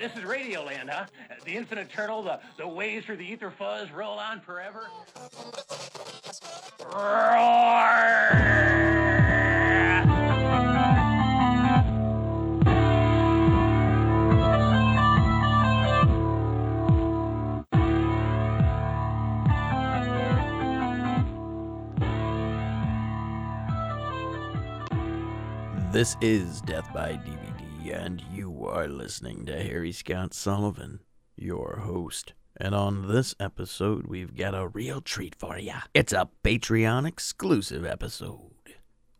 This is Radioland, huh? The infinite eternal, the, the waves through the ether fuzz roll on forever. This is Death by DVD, and you are listening to Harry Scott Sullivan, your host. And on this episode, we've got a real treat for you. It's a Patreon exclusive episode.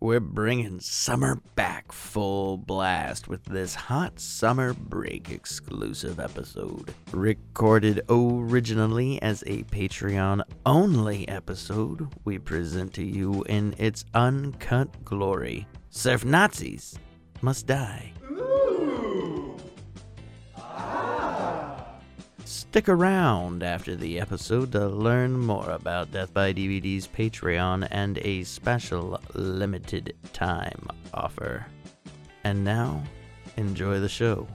We're bringing summer back full blast with this hot summer break exclusive episode. Recorded originally as a Patreon only episode, we present to you in its uncut glory Surf Nazis must die. Stick around after the episode to learn more about Death by DVD's Patreon and a special limited time offer. And now, enjoy the show.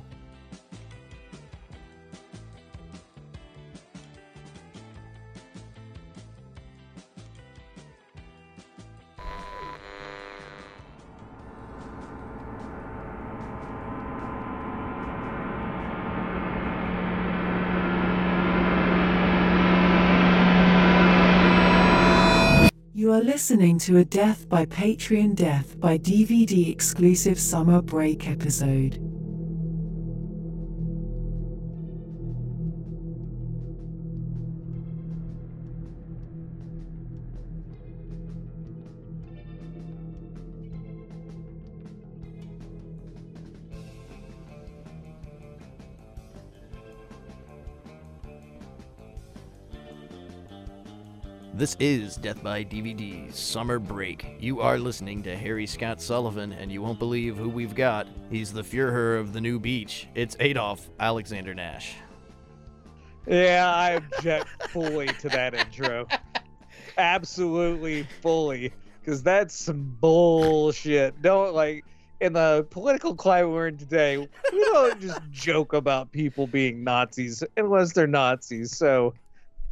Listening to a Death by Patreon Death by DVD exclusive summer break episode. This is Death by DVD's Summer Break. You are listening to Harry Scott Sullivan, and you won't believe who we've got. He's the Fuhrer of the New Beach. It's Adolf Alexander Nash. Yeah, I object fully to that intro. Absolutely fully. Because that's some bullshit. Don't like in the political climate we're in today, we don't just joke about people being Nazis unless they're Nazis. So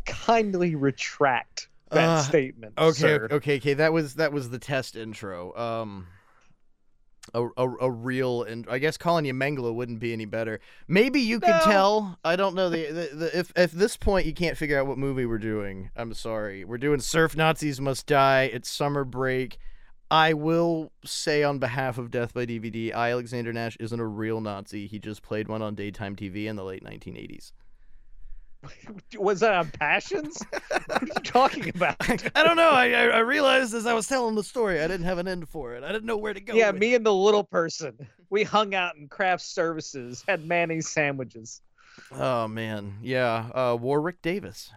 kindly retract that Uh, statement. Okay, sir. okay, okay. That was that was the test intro. Um, a a, a real and I guess calling you Mengele wouldn't be any better. Maybe you could No. tell. I don't know the, the, the if if this point you can't figure out what movie we're doing. I'm sorry. We're doing Surf Nazis Must Die. It's summer break. I will say on behalf of Death by DVD, I Alexander Nash isn't a real Nazi. He just played one on daytime TV in the late 1980s. Was that on Passions? what are you talking about? I don't know. I, I realized as I was telling the story, I didn't have an end for it. I didn't know where to go. yeah, me and the little person. We hung out in craft services, had mayonnaise sandwiches. Oh man, yeah. Uh, Warwick Davis.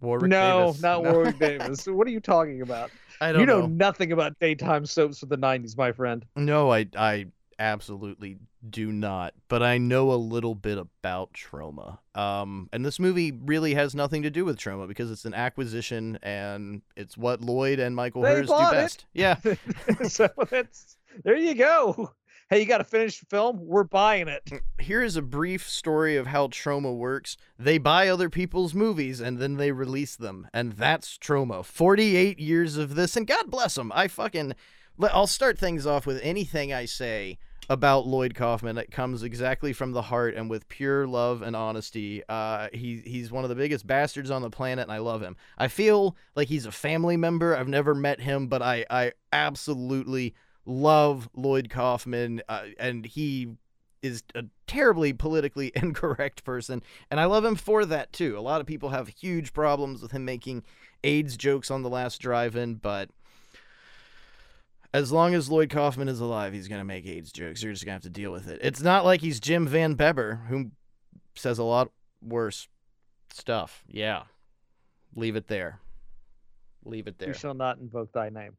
Warwick no, Davis. not No. Warwick Davis. What are you talking about? I don't You know, know. nothing about daytime soaps of the '90s, my friend. No, I I absolutely do not. But I know a little bit about Troma. Um, and this movie really has nothing to do with Troma because it's an acquisition and it's what Lloyd and Michael They Herz do bought it. best. Yeah. so that's there you go. Hey, you got to finish the film. We're buying it. here is a brief story of how Troma works. They buy other people's movies and then they release them, and that's Troma. 48 years of this, and God bless them. I fucking. I'll start things off with anything I say about Lloyd Kaufman that comes exactly from the heart and with pure love and honesty. Uh, he he's one of the biggest bastards on the planet, and I love him. I feel like he's a family member. I've never met him, but I I absolutely love Lloyd Kaufman, uh, and he is a terribly politically incorrect person, and I love him for that too. A lot of people have huge problems with him making AIDS jokes on the last drive-in, but as long as Lloyd Kaufman is alive, he's gonna make AIDS jokes. You're just gonna have to deal with it. It's not like he's Jim Van Bebber, who says a lot worse stuff. Yeah, leave it there. Leave it there. You shall not invoke thy name.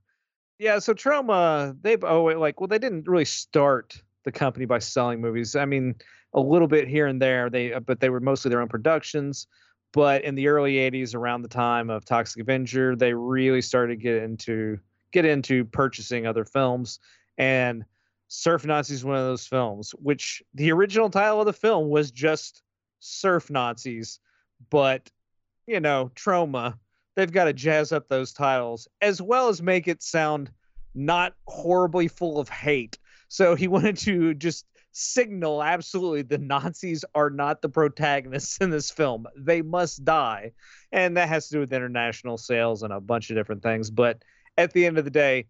Yeah, so Troma, they've oh wait, like well, they didn't really start the company by selling movies. I mean, a little bit here and there. They uh, but they were mostly their own productions. But in the early '80s, around the time of Toxic Avenger, they really started to get into get into purchasing other films. And Surf Nazis is one of those films, which the original title of the film was just Surf Nazis, but you know, Troma. They've got to jazz up those titles as well as make it sound not horribly full of hate. So he wanted to just signal absolutely the Nazis are not the protagonists in this film. They must die. And that has to do with international sales and a bunch of different things. But at the end of the day,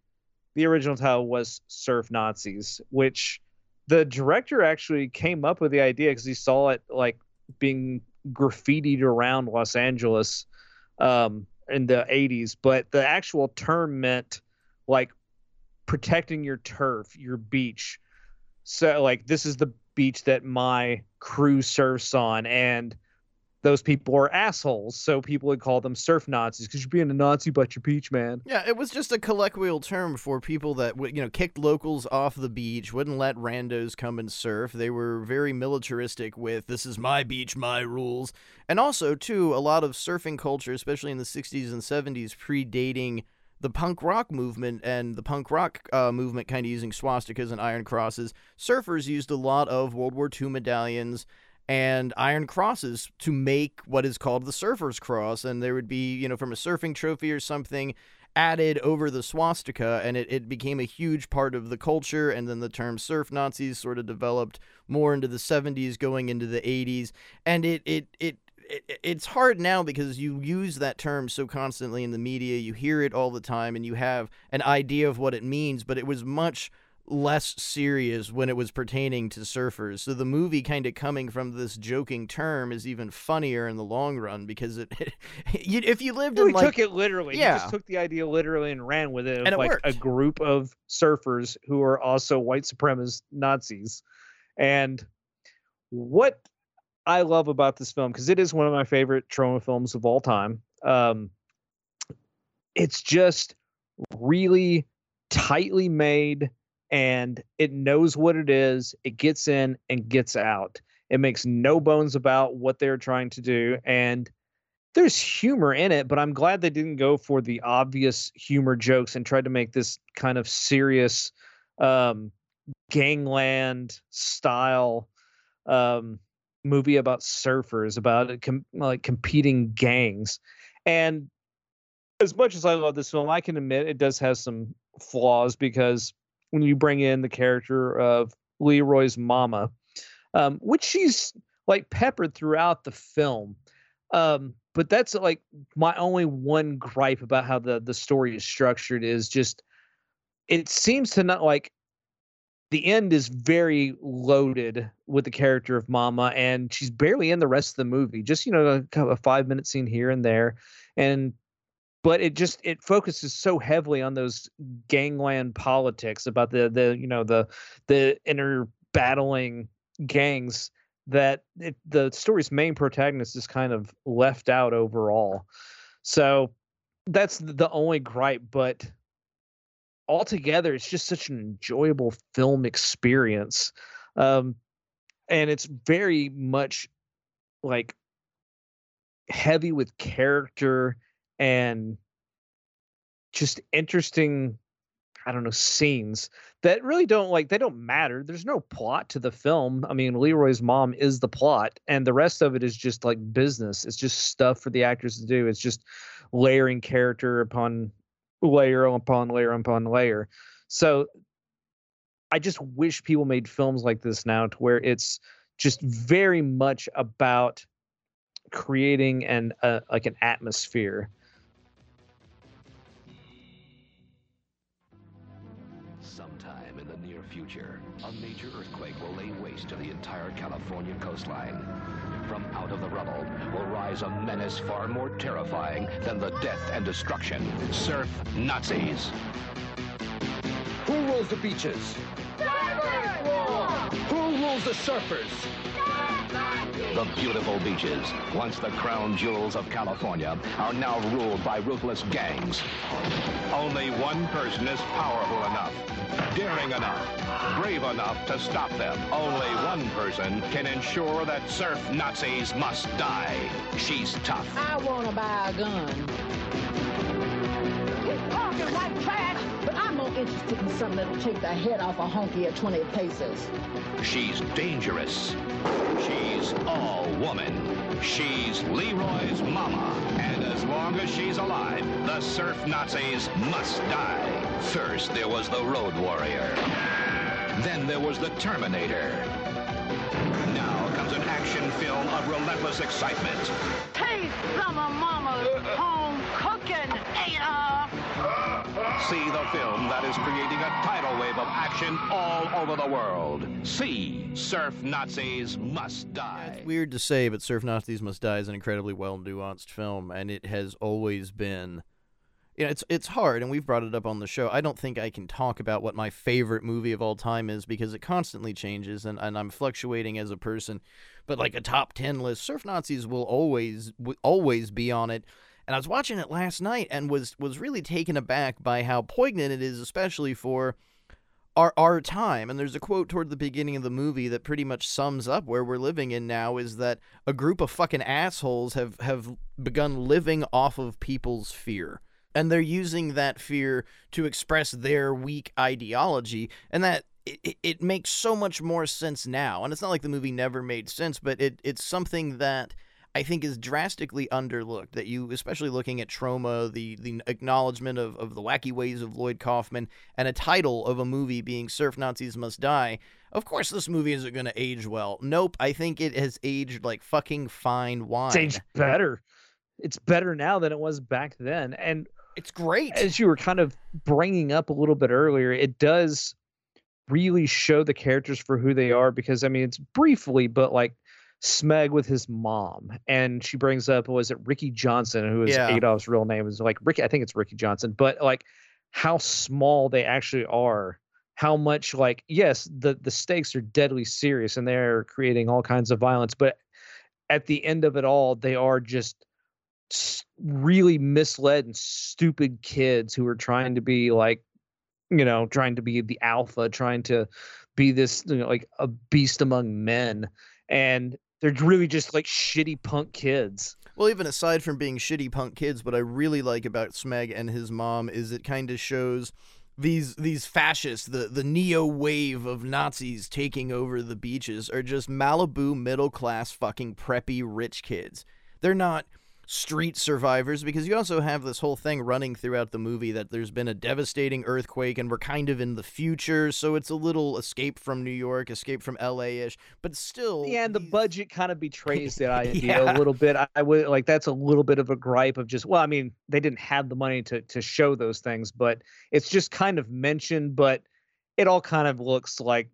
the original title was Surf Nazis, which the director actually came up with the idea because he saw it like being graffitied around Los Angeles um, in the 80s. But the actual term meant like protecting your turf, your beach. So like this is the beach that my crew surfs on and those people are assholes. So people would call them surf Nazis because you're being a Nazi but you're beach man. Yeah, it was just a colloquial term for people that you know, kicked locals off the beach, wouldn't let randos come and surf. They were very militaristic with this is my beach, my rules. And also, too, a lot of surfing culture, especially in the 60s and 70s, predating the punk rock movement and the punk rock uh, movement kind of using swastikas and iron crosses, surfers used a lot of World War II medallions and iron crosses to make what is called the surfer's cross. And there would be, you know, from a surfing trophy or something added over the swastika, and it, it became a huge part of the culture. And then the term surf Nazis sort of developed more into the 70s, going into the 80s. And it, it, it, it, it's hard now because you use that term so constantly in the media, you hear it all the time, and you have an idea of what it means, but it was much less serious when it was pertaining to surfers. So the movie kind of coming from this joking term is even funnier in the long run because it, it if you lived Well, in like took it literally. Yeah. He just took the idea literally and ran with it. Of And it like worked. a group of surfers who are also white supremacist Nazis. And what I love about this film, because it is one of my favorite Troma films of all time, um, it's just really tightly made and it knows what it is. It gets in and gets out. It makes no bones about what they're trying to do. And there's humor in it, but I'm glad they didn't go for the obvious humor jokes and tried to make this kind of serious um, gangland style um, movie about surfers, about com- like competing gangs. And as much as I love this film, I can admit it does have some flaws because when you bring in the character of Leroy's mama, um, which she's like peppered throughout the film. Um, but that's like my only one gripe about how the the story is structured is just it seems to not like the end is very loaded with the character of mama and she's barely in the rest of the movie just you know a, five minute scene here and there and but it just it focuses so heavily on those gangland politics about the the you know the the inner battling gangs that it, the story's main protagonist is kind of left out overall. So that's the only gripe, but altogether, it's just such an enjoyable film experience. Um, and it's very much like heavy with character and just interesting I don't know scenes that really don't like they don't matter. There's no plot to the film. I mean, Leroy's mom is the plot, and the rest of it is just like business. It's just stuff for the actors to do. It's just layering character upon layer upon layer upon layer. So I just wish people made films like this now to where it's just very much about creating an uh, like an atmosphere. Will to the entire California coastline. From out of the rubble will rise a menace far more terrifying than the death and destruction. Surf Nazis. Who rules the beaches? Surfers! Who rules the surfers? The beautiful beaches, once the crown jewels of California, are now ruled by ruthless gangs. Only one person is powerful enough, daring enough, brave enough to stop them. Only one person can ensure that surf Nazis must die. She's tough. I want to buy a gun. He's talking like trash, but I'm gonna interested in something that'll take the head off a honky at 20 paces. She's dangerous. She's all woman. She's Leroy's mama. And as long as she's alive, the surf Nazis must die. First, there was the Road Warrior. Then there was the Terminator. Now comes an action film of relentless excitement. Taste some of Mama's uh, uh. home cooking, Ada! Ah! See the film that is creating a tidal wave of action all over the world. See Surf Nazis Must Die. It's weird to say, but Surf Nazis Must Die is an incredibly well nuanced film, and it has always been. You know, it's it's hard, and we've brought it up on the show. I don't think I can talk about what my favorite movie of all time is because it constantly changes, and, and I'm fluctuating as a person. But like a top ten list, Surf Nazis will always will always be on it. And I was watching it last night and was was really taken aback by how poignant it is, especially for our our time. And there's a quote toward the beginning of the movie that pretty much sums up where we're living in now is that a group of fucking assholes have have begun living off of people's fear. And they're using that fear to express their weak ideology, and that it, it makes so much more sense now. And it's not like the movie never made sense, but it, it's something that I think is drastically underlooked. That you, especially looking at Troma, the the acknowledgement of, of the wacky ways of Lloyd Kaufman, and a title of a movie being Surf Nazis Must Die. Of course, this movie isn't going to age well. Nope, I think it has aged like fucking fine wine. It's aged better. It's better now than it was back then. And It's great. as you were kind of bringing up a little bit earlier, it does really show the characters for who they are because I mean it's briefly, but like Smeg with his mom, and she brings up was it Ricky Johnson, who is Yeah. Adolf's real name is like Ricky. I think it's Ricky Johnson, but like how small they actually are. How much like yes, the the stakes are deadly serious and they're creating all kinds of violence, but at the end of it all, they are just really misled and stupid kids who are trying to be like you know trying to be the alpha trying to be this you know like a beast among men and they're really just like shitty punk kids Well, even aside from being shitty punk kids, what I really like about Smeg and his mom is it kind of shows these these fascists, the the neo wave of Nazis taking over the beaches are just Malibu middle class fucking preppy rich kids. They're not street survivors because you also have this whole thing running throughout the movie that there's been a devastating earthquake and we're kind of in the future, so it's a little escape from New York, escape from LA-ish, but still yeah and the budget kind of betrays that idea Yeah. a little bit I, I would like that's a little bit of a gripe of just well i mean they didn't have the money to to show those things but it's just kind of mentioned but it all kind of looks like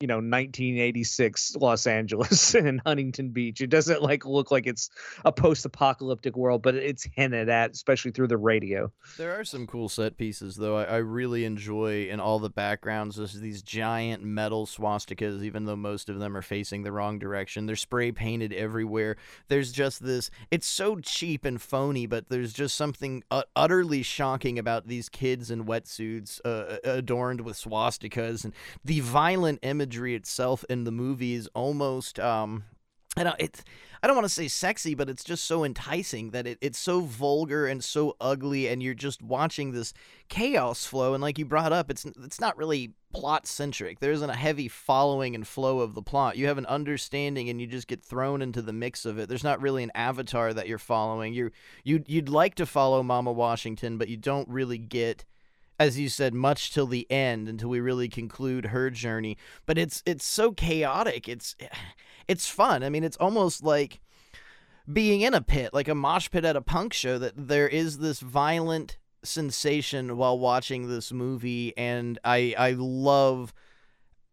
you know 1986 los angeles and huntington beach it doesn't like look like it's a post-apocalyptic world but it's hinted at especially through the radio There are some cool set pieces, though. I, I really enjoy in all the backgrounds just these giant metal swastikas, even though most of them are facing the wrong direction. They're spray painted everywhere. There's just this. It's so cheap and phony, but there's just something uh, utterly shocking about these kids in wetsuits uh, adorned with swastikas, and the violent imagery itself in the movie is almost. Um, I don't. It's. I don't want to say sexy, but it's just so enticing that it, it's so vulgar and so ugly, and you're just watching this chaos flow. And like you brought up, it's it's not really plot centric. There isn't a heavy following and flow of the plot. You have an understanding, and you just get thrown into the mix of it. There's not really an avatar that you're following. You you you'd like to follow Mama Washington, but you don't really get as you said, much till the end until we really conclude her journey. But it's it's so chaotic. It's it's fun. I mean, it's almost like being in a pit, like a mosh pit at a punk show. That there is this violent sensation while watching this movie, and I I love.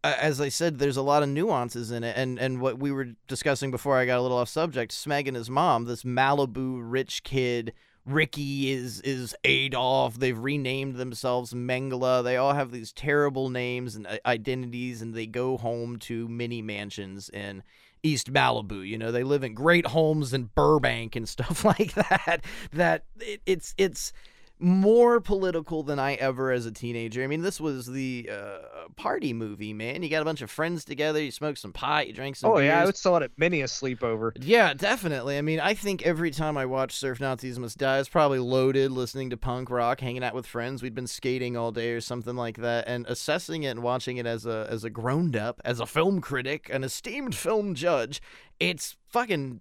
As I said, there's a lot of nuances in it, and and what we were discussing before I got a little off subject. Smeg and his mom, this Malibu rich kid Ricky is is Adolf. They've renamed themselves Mengele. They all have these terrible names and uh, identities, and they go home to mini mansions in East Malibu. You know, they live in great homes in Burbank and stuff like that. That it, it's it's more political than I ever as a teenager. I mean, this was the uh, party movie, man. You got a bunch of friends together, you smoke some pot, you drank some Oh yeah, I beers. would saw it at many a sleepover. Yeah, definitely. I mean, I think every time I watch Surf Nazis Must Die, it's probably loaded, listening to punk rock, hanging out with friends. We'd been skating all day or something like that, and assessing it and watching it as a as a grown up, as a film critic, an esteemed film judge. It's fucking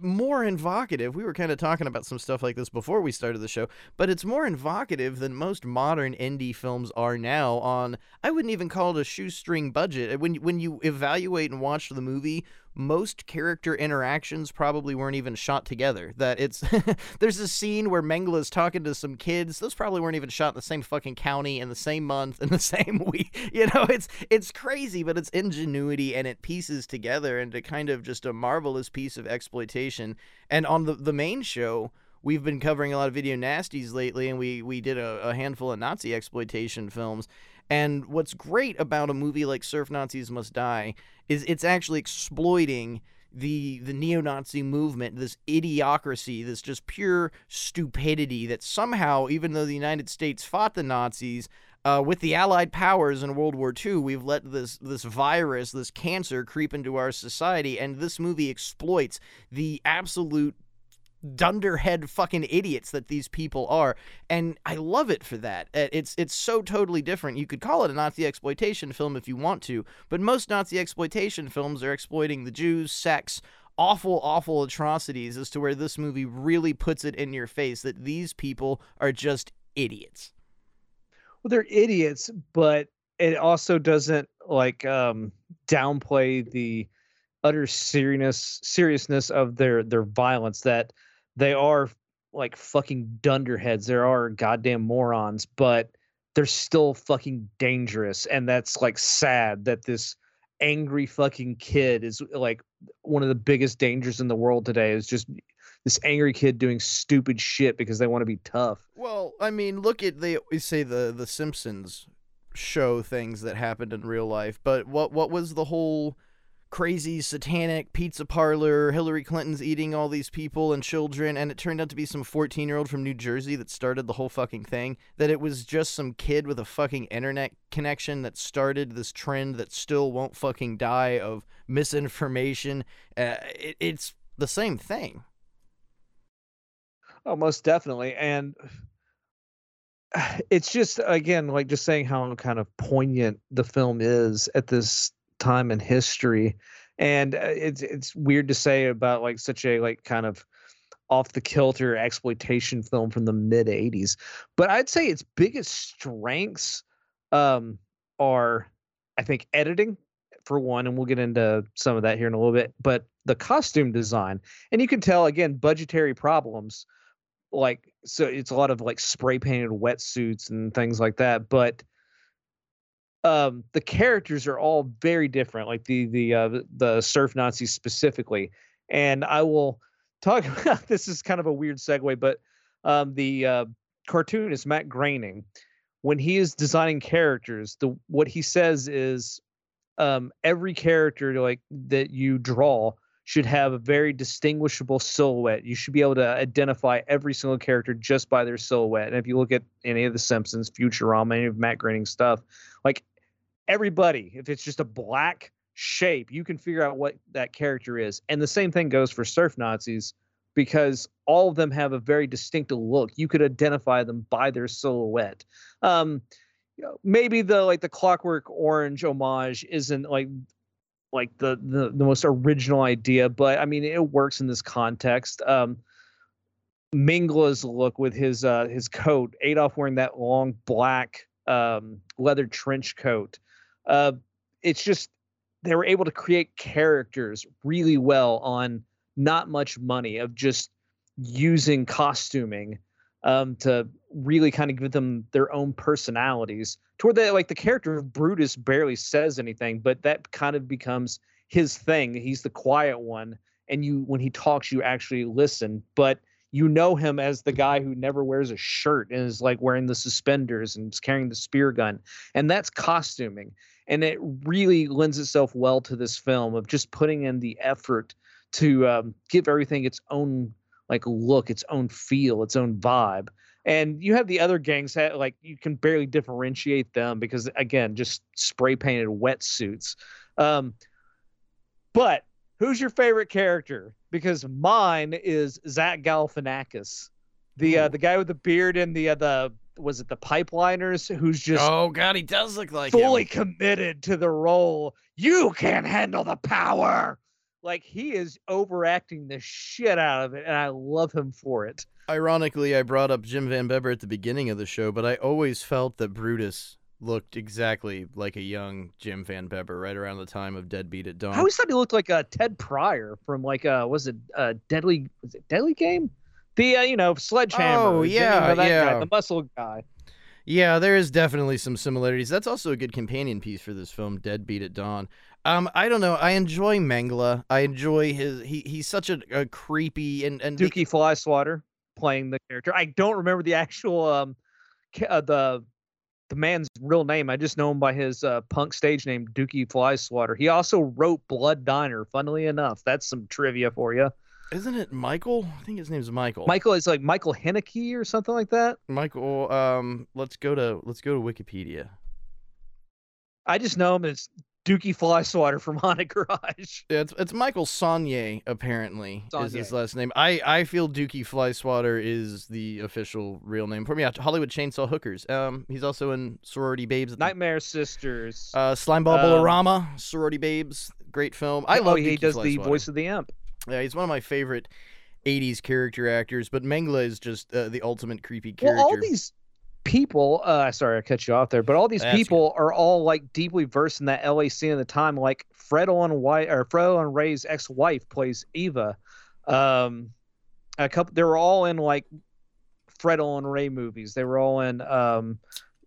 more invocative. We were kind of talking about some stuff like this before we started the show, but it's more invocative than most modern indie films are now on I wouldn't even call it a shoestring budget. When when you evaluate and watch the movie, most character interactions probably weren't even shot together. That it's there's a scene where Mengele's talking to some kids. Those probably weren't even shot in the same fucking county in the same month in the same week. You know, it's it's crazy, but it's ingenuity and it pieces together into kind of just a marvelous piece of exploitation. And on the the main show, we've been covering a lot of video nasties lately, and we we did a, a handful of Nazi exploitation films. And what's great about a movie like Surf Nazis Must Die is it's actually exploiting the the neo-Nazi movement, this idiocracy, this just pure stupidity that somehow, even though the United States fought the Nazis, uh, with the Allied powers in World War II, we've let this this virus, this cancer, creep into our society, and this movie exploits the absolute dunderhead fucking idiots that these people are and i love it for that. Uh, it's it's so totally different. You could call it a nazi exploitation film if you want to but most nazi exploitation films are exploiting the jews sex awful awful atrocities as to where this movie really puts it in your face that these people are just idiots. Well, they're idiots, but it also doesn't like um downplay the utter seriousness seriousness of their their violence that they are like fucking dunderheads. There are goddamn morons, but they're still fucking dangerous and that's like sad that this angry fucking kid is like one of the biggest dangers in the world today is just this angry kid doing stupid shit because they want to be tough. Well, I mean, look at they always say the the Simpsons show things that happened in real life, but what what was the whole crazy satanic pizza parlor Hillary Clinton's eating all these people and children and it turned out to be some 14-year-old from New Jersey that started the whole fucking thing that it was just some kid with a fucking internet connection that started this trend that still won't fucking die of misinformation uh, it, it's the same thing Oh, most definitely. And it's just again like just saying how kind of poignant the film is at this time in history. And uh, it's it's weird to say about like such a like kind of off the kilter exploitation film from the mid 80s. But I'd say its biggest strengths um are I think editing for one and we'll get into some of that here in a little bit, but the costume design. And you can tell again budgetary problems like so it's a lot of like spray painted wetsuits and things like that but um the characters are all very different like the the uh the- surf nazis specifically and i will talk about this is kind of a weird segue but um the uh cartoonist matt groening when he is designing characters the what he says is um every character like that you draw should have a very distinguishable silhouette. You should be able to identify every single character just by their silhouette. And if you look at any of the Simpsons, Futurama, any of Matt Groening's stuff, like everybody, if it's just a black shape, you can figure out what that character is. And the same thing goes for Surf Nazis because all of them have a very distinctive look. You could identify them by their silhouette. Um, maybe the like the Clockwork Orange homage isn't like like the, the the most original idea, but I mean it works in this context. Um Mengele's look with his uh his coat, Adolf wearing that long black um leather trench coat. Uh it's just they were able to create characters really well on not much money of just using costuming um to really kind of give them their own personalities toward that like the character of brutus barely says anything but that kind of becomes his thing. He's the quiet one and you when he talks you actually listen but you know him as the guy who never wears a shirt and is like wearing the suspenders and is carrying the spear gun and that's costuming and it really lends itself well to this film of just putting in the effort to um, give everything its own like look its own feel its own vibe and you have the other gangs that like you can barely differentiate them because again, just spray painted wetsuits. Um, but who's your favorite character? Because mine is Zach Galifianakis, the uh, the guy with the beard and the uh, the was it the pipeliners who's just oh god, he does look like fully him. committed to the role. You can't handle the power. Like he is overacting the shit out of it, and I love him for it. Ironically, I brought up Jim Van Bebber at the beginning of the show, but I always felt that Brutus looked exactly like a young Jim Van Bebber right around the time of Deadbeat at Dawn. I always thought he looked like uh, Ted Prior from like uh was it uh Deadly was it Deadly Game? The uh, you know Sledgehammer. Oh, yeah, that guy, yeah. the muscle guy. Yeah, there is definitely some similarities. That's also a good companion piece for this film, Deadbeat at Dawn. Um, I don't know. I enjoy Mengele. I enjoy his. He he's such a, a creepy and and Dukey Flyswatter playing the character. I don't remember the actual um ca- uh, the the man's real name. I just know him by his uh, punk stage name, Dukey Flyswatter. He also wrote Blood Diner. Funnily enough, that's some trivia for you. Isn't it Michael? I think his name's Michael. Michael is like Michael Haneke or something like that. Michael. Um, let's go to let's go to Wikipedia. I just know him as Dukey Flyswatter from Haunted Garage. Yeah, it's it's Michael Sonye apparently is his last name. I I feel Dukey Flyswatter is the official real name for me. Yeah, Hollywood Chainsaw Hookers. Um, he's also in Sorority Babes. At the- Nightmare Sisters. uh, Slimeball Um, Bowl-O-Rama, Sorority Babes, great film. I oh, love. he Dukey does the voice of the imp. Yeah, he's one of my favorite '80s character actors. But Mengele is just uh, the ultimate creepy character. Well, all these people, uh, sorry, I cut you off there, but all these That's people are all like deeply versed in that LA scene at the time. Like Fred on White or Fred Olen Ray's ex-wife plays Eva. Um, a couple, they were all in like Fred Olen Ray movies. They were all in um,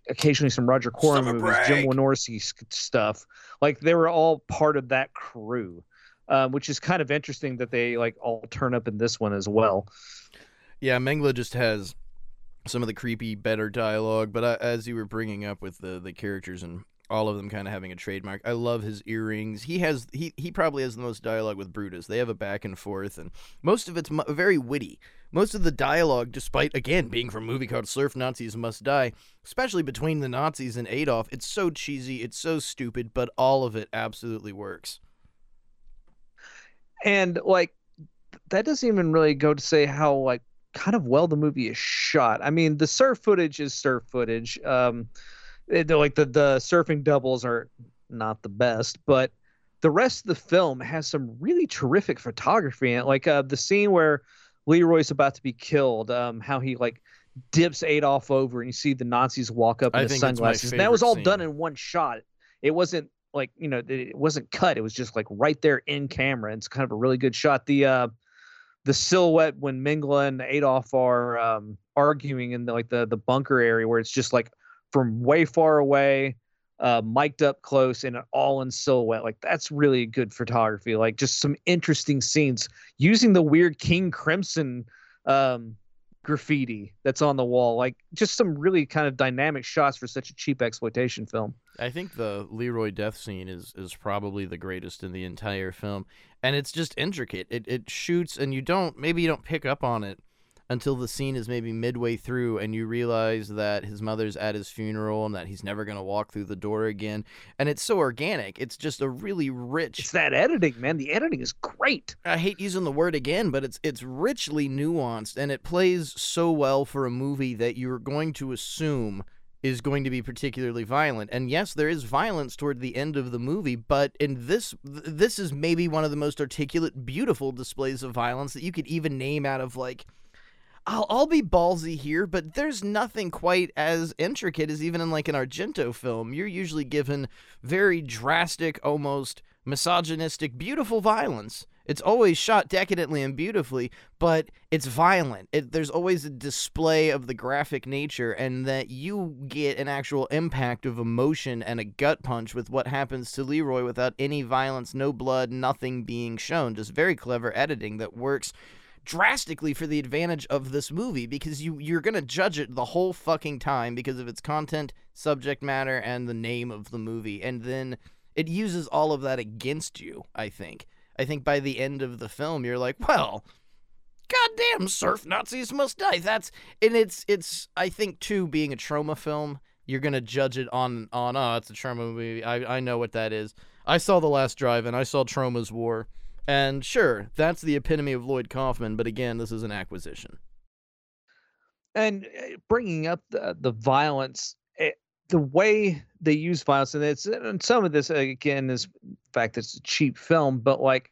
occasionally some Roger Corman Summer movies, Jim Break. Wynorski stuff. Like they were all part of that crew. Um, which is kind of interesting that they like all turn up in this one as well. Yeah, Mengele just has some of the creepy, better dialogue. But uh, as you were bringing up with the the characters and all of them kind of having a trademark, I love his earrings. He has he he probably has the most dialogue with Brutus. They have a back and forth, and most of it's mu- very witty. Most of the dialogue, despite again being from a movie called Surf Nazis Must Die, especially between the Nazis and Adolf, it's so cheesy, it's so stupid, but all of it absolutely works. And like that doesn't even really go to say how like kind of well the movie is shot. I mean, the surf footage is surf footage. Um, it- like the the surfing doubles are not the best, but the rest of the film has some really terrific photography in it. Like uh, the scene where Leroy's about to be killed, um, how he like dips Adolf over, and you see the Nazis walk up in I the think it's my sunglasses. And that was all done in one shot. It wasn't like you know it wasn't cut. It was just like right there in camera. It's kind of a really good shot. The uh, the silhouette when Mengele and Adolf are um, arguing in the like the the bunker area where it's just like from way far away, uh, mic'd up close and all in silhouette. Like that's really good photography. Like just some interesting scenes using the weird King Crimson um, graffiti that's on the wall. Like just some really kind of dynamic shots for such a cheap exploitation film. I think the Leroy death scene is is probably the greatest in the entire film, and it's just intricate. It it shoots, and you don't maybe you don't pick up on it until the scene is maybe midway through, and you realize that his mother's at his funeral and that he's never gonna walk through the door again. And it's so organic. It's just a really rich. It's that editing, man. The editing is great. I hate using the word again, but it's it's richly nuanced and it plays so well for a movie that you're going to assume is going to be particularly violent. And yes, there is violence toward the end of the movie, but in this this is maybe one of the most articulate, beautiful displays of violence that you could even name out of like I'll, I'll be ballsy here, but there's nothing quite as intricate as even in like an Argento film. You're usually given very drastic, almost misogynistic, beautiful violence. It's always shot decadently and beautifully, but it's violent. It, there's always a display of the graphic nature, and that you get an actual impact of emotion and a gut punch with what happens to Leroy without any violence, no blood, nothing being shown. Just very clever editing that works drastically for the advantage of this movie because you you're going to judge it the whole fucking time because of its content, subject matter and the name of the movie and then it uses all of that against you, I think. I think by the end of the film you're like, well, goddamn surf Nazis must die. That's and it's it's I think too being a Troma film, you're gonna judge it on on oh it's a Troma movie. I I know what that is. I saw The Last Drive and I saw Troma's War, and sure that's the epitome of Lloyd Kaufman. But again, this is an acquisition. and uh, bringing up the, the violence eh, the way they use violence and it's and some of this again is the fact that it's a cheap film but like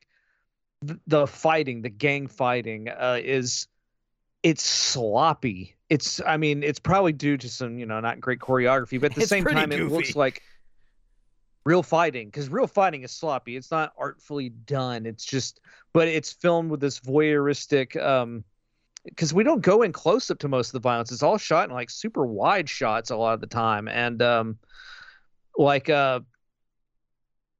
th- the fighting the gang fighting uh, is it's sloppy it's i mean it's probably due to some you know not great choreography but at the It's same time it looks like real fighting because real fighting is sloppy it's not artfully done it's just but it's filmed with this voyeuristic um because we don't go in close up to most of the violence. It's all shot in like super wide shots a lot of the time, and um, like uh,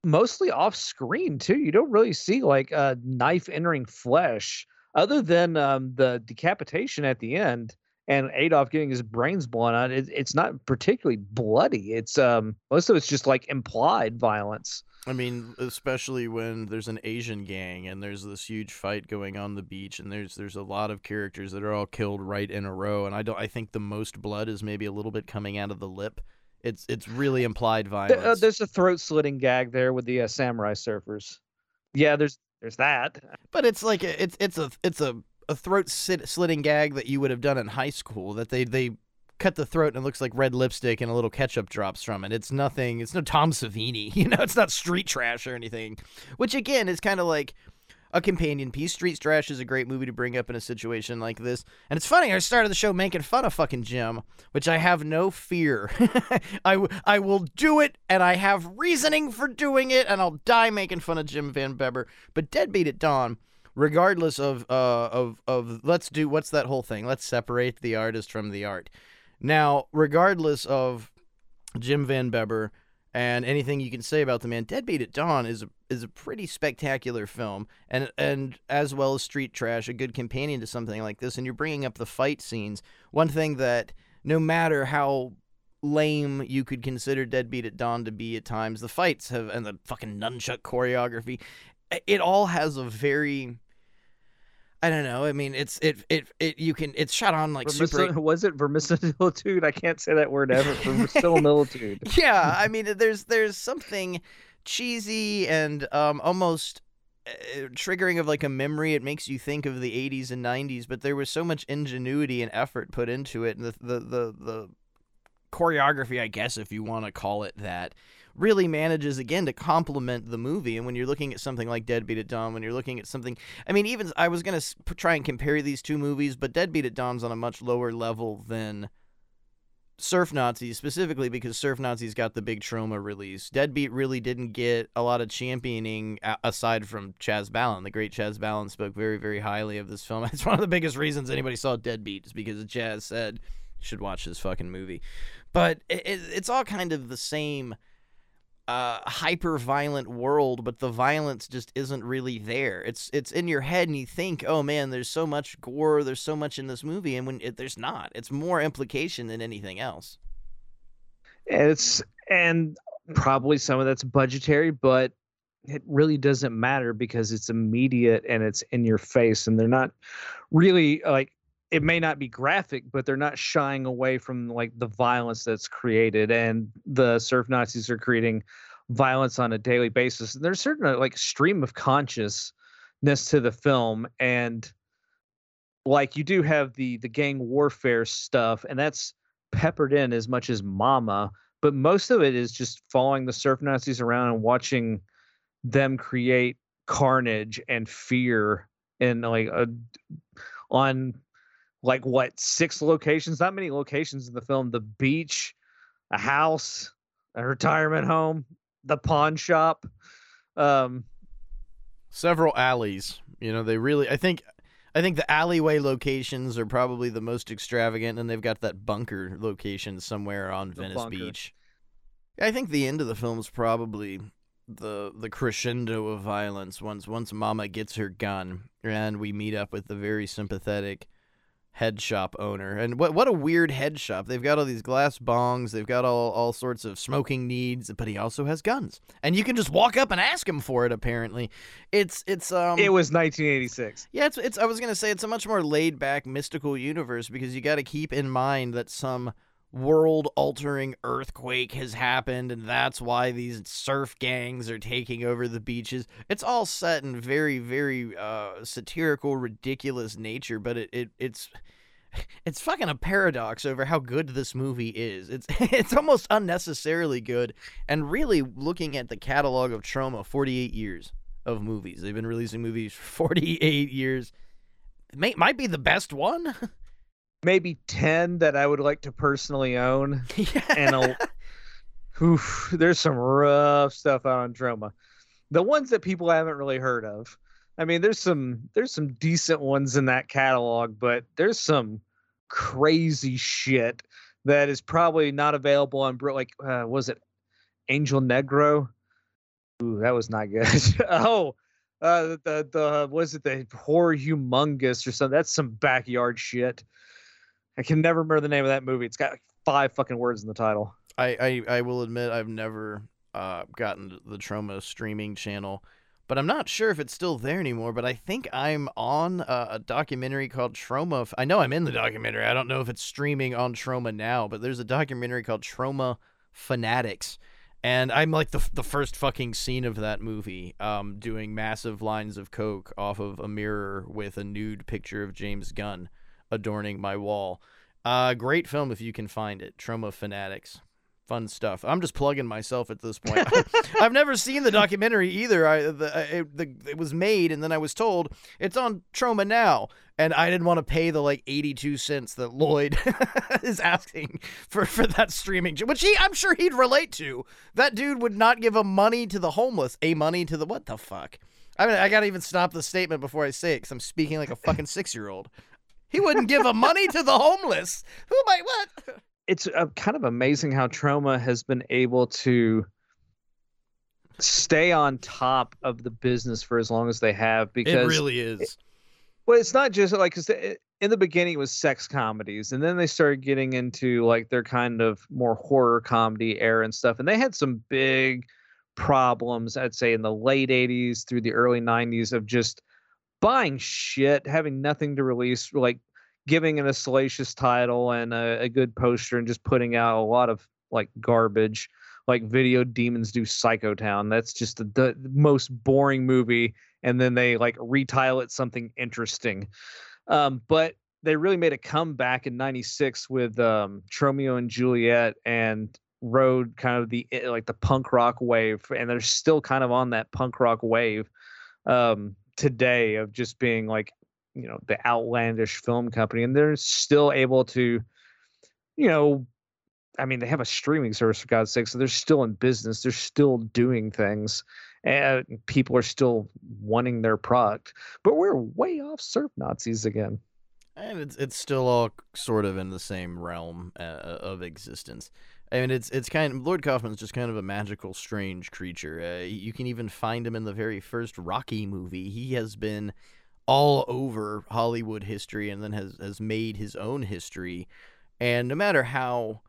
mostly off screen too. You don't really see like a knife entering flesh, other than um, the decapitation at the end and Adolf getting his brains blown out. It, it's not particularly bloody. It's um, most of it's just like implied violence. I mean, especially when there's an Asian gang and there's this huge fight going on the beach, and there's there's a lot of characters that are all killed right in a row, and I don't I think the most blood is maybe a little bit coming out of the lip. It's it's really implied Th- violence. uh, there's a throat slitting gag there with the uh, samurai surfers. Yeah, there's there's that. But it's like it's it's a it's a, a throat slitting gag that you would have done in high school. That they they cut the throat and it looks like red lipstick and a little ketchup drops from it. It's nothing. It's no Tom Savini. You know, it's not street trash or anything. Which again is kind of like a companion piece. Street Trash is a great movie to bring up in a situation like this. And it's funny, I started the show making fun of fucking Jim, which I have no fear. I, w- I will do it, and I have reasoning for doing it, and I'll die making fun of Jim Van Bebber. But Deadbeat at Dawn, regardless of uh of of let's do what's that whole thing? Let's separate the artist from the art. Now, regardless of Jim Van Bebber and anything you can say about the man, Deadbeat at Dawn is a is a pretty spectacular film, and and as well as Street Trash, a good companion to something like this. And you're bringing up the fight scenes. One thing that no matter how lame you could consider Deadbeat at Dawn to be at times, the fights have and the fucking nunchuck choreography, it all has a very I don't know. I mean, it's it it it you can it's shot on like super was it vermicelitude? I can't say that word ever. Vermicelitude. yeah, I mean, there's there's something cheesy and um almost uh, triggering of like a memory. It makes you think of the 80s and 90s, but there was so much ingenuity and effort put into it, and the the the, the choreography, I guess, if you want to call it that. Really manages again to complement the movie, and when you're looking at something like Deadbeat at Dawn, when you're looking at something, I mean, even I was gonna try and compare these two movies, but Deadbeat at Dawn's on a much lower level than Surf Nazis, specifically because Surf Nazis got the big Troma release. Deadbeat really didn't get a lot of championing aside from Chas Balun. The great Chas Balun spoke very, very highly of this film. It's one of the biggest reasons anybody saw Deadbeat is because Chas said should watch this fucking movie. But it, it, it's all kind of the same uh, hyper violent world, but the violence just isn't really there. It's it's in your head, and you think, oh man, there's so much gore, there's so much in this movie, and when it, there's not, it's more implication than anything else. It's and probably some of that's budgetary, but it really doesn't matter because it's immediate and it's in your face, and they're not really like it may not be graphic, but they're not shying away from like the violence that's created, and the surf Nazis are creating violence on a daily basis. And there's certain like stream of consciousness to the film, and like you do have the the gang warfare stuff, and that's peppered in as much as Mama, but most of it is just following the surf Nazis around and watching them create carnage and fear and like a on like what six locations not many locations in the film the beach a house a retirement home the pawn shop um Several alleys, you know, they really. I think, I think the alleyway locations are probably the most extravagant, and they've got that bunker location somewhere on Venice bunker. Beach. I think the end of the film is probably the the crescendo of violence once once Mama gets her gun and we meet up with the very sympathetic head shop owner. And what what a weird head shop. They've got all these glass bongs, they've got all, all sorts of smoking needs, but he also has guns. And you can just walk up and ask him for it apparently. It's it's um It was 1986. yeah, it's it's I was going to say it's a much more laid back mystical universe because you got to keep in mind that some world altering earthquake has happened and that's why these surf gangs are taking over the beaches. It's all set in very very uh satirical ridiculous nature, but it, it it's it's fucking a paradox over how good this movie is. It's it's almost unnecessarily good and really looking at the catalog of Troma 48 years of movies. They've been releasing movies for 48 years. May, might be the best one. Maybe 10 that I would like to personally own. yeah. And a, oof, there's some rough stuff out on Troma. The ones that people haven't really heard of. I mean, there's some there's some decent ones in that catalog, but there's some crazy shit that is probably not available on Bro- like uh, was it Angel Negro? Ooh, that was not good. oh, uh, the the was it the horror humongous or something? That's some backyard shit. I can never remember the name of that movie. It's got five fucking words in the title. I, I, I will admit I've never uh, gotten the Troma streaming channel, but I'm not sure if it's still there anymore. But I think I'm on a, a documentary called Troma. I know I'm in the documentary. I don't know if it's streaming on Troma now, but there's a documentary called Troma Fanatics. And I'm like the the first fucking scene of that movie, um, doing massive lines of coke off of a mirror with a nude picture of James Gunn adorning my wall. Uh, great film if you can find it. Troma Fanatics. Fun stuff. I'm just plugging myself at this point. I've never seen the documentary either. I the, it, the it was made and then I was told it's on Troma now, and I didn't want to pay the like 82 cents that Lloyd is asking for for that streaming, which he I'm sure he'd relate to. That dude would not give a money to the homeless, a money to the what the fuck. I mean, I gotta even stop the statement before I say it because I'm speaking like a fucking six year old. He wouldn't give a money to the homeless. Who am I? What? It's uh, kind of amazing how Troma has been able to stay on top of the business for as long as they have because It really is. well it's not just like because in the beginning it was sex comedies and then they started getting into like their kind of more horror comedy era and stuff and they had some big problems i'd say in the late 80s through the early 90s of just buying shit having nothing to release like giving it a salacious title and a, a good poster and just putting out a lot of like garbage like video demons do psychotown that's just the, the most boring movie and then they like retile it something interesting. Um, but they really made a comeback in 96 with um, Tromeo and Juliet and rode kind of the eh, like the punk rock wave and they're still kind of on that punk rock wave. Um, today of just being like you know the outlandish film company and they're still able to you know I mean they have a streaming service for God's sake so they're still in business they're still doing things and people are still wanting their product but we're way off surf Nazis again And it's it's still all sort of in the same realm uh, of existence. I mean, it's it's kind of Lloyd Kaufman's just kind of a magical, strange creature. Uh, you can even find him in the very first Rocky movie. He has been all over Hollywood history and then has has made his own history. And no matter how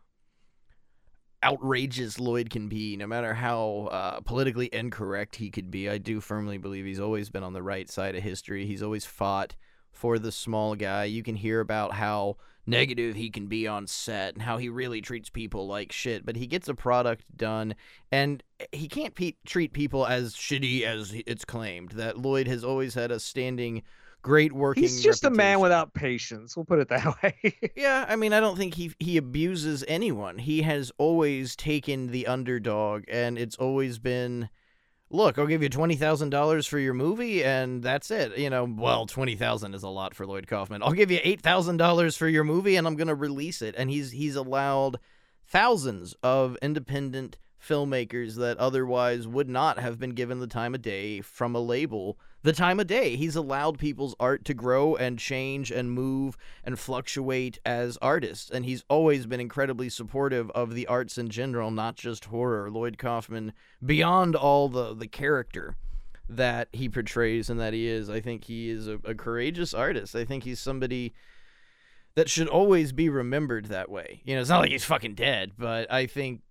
outrageous Lloyd can be, no matter how uh, politically incorrect he could be, I do firmly believe he's always been on the right side of history. He's always fought for the small guy. You can hear about how negative he can be on set and how he really treats people like shit, but he gets a product done and he can't pe- treat people as shitty as it's claimed. That Lloyd has always had a standing great working he's just a man without patience we'll put it that way Yeah, I mean, I don't think he he abuses anyone. He has always taken the underdog, and it's always been, look, I'll give you twenty thousand dollars for your movie, and that's it. You know, well, twenty thousand is a lot for Lloyd Kaufman. I'll give you eight thousand dollars for your movie, and I'm gonna release it. And he's he's allowed thousands of independent filmmakers that otherwise would not have been given the time of day from a label the time of day. He's allowed people's art to grow and change and move and fluctuate as artists. And he's always been incredibly supportive of the arts in general not just horror. Lloyd kaufman beyond all the the character that he portrays and that he is i think he is a, a courageous artist. I think he's somebody that should always be remembered that way. You know, it's not like he's fucking dead, but I think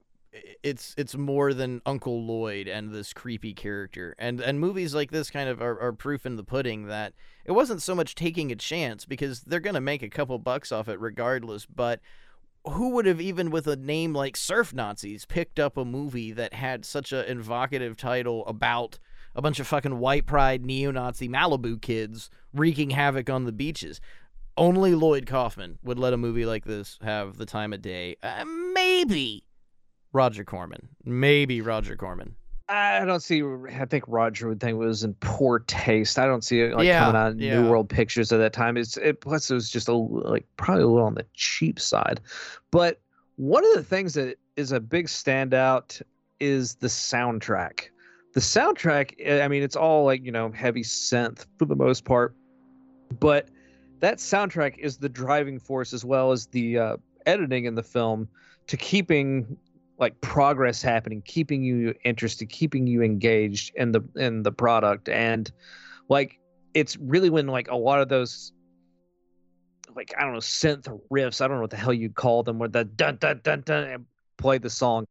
it's it's more than Uncle Lloyd and this creepy character. And and movies like this kind of are, are proof in the pudding that it wasn't so much taking a chance because they're gonna make a couple bucks off it regardless, but who would have even with a name like Surf Nazis picked up a movie that had such an evocative title about a bunch of fucking white pride neo-Nazi Malibu kids wreaking havoc on the beaches? Only Lloyd Kaufman would let a movie like this have the time of day. Uh, maybe Roger Corman. Maybe Roger Corman. I don't see. I think Roger would think it was in poor taste. I don't see it like Yeah, coming out in yeah. New World Pictures at that time. It's it plus it was just a like probably a little on the cheap side. But one of the things that is a big standout is the soundtrack. The soundtrack. eh, I mean, it's all like you know heavy synth for the most part, but that soundtrack is the driving force as well as the uh, editing in the film to keeping like progress happening keeping you interested keeping you engaged in the in the product. And like it's really when like a lot of those like i don't know synth riffs i don't know what the hell you'd call them where the dun dun dun dun and play the song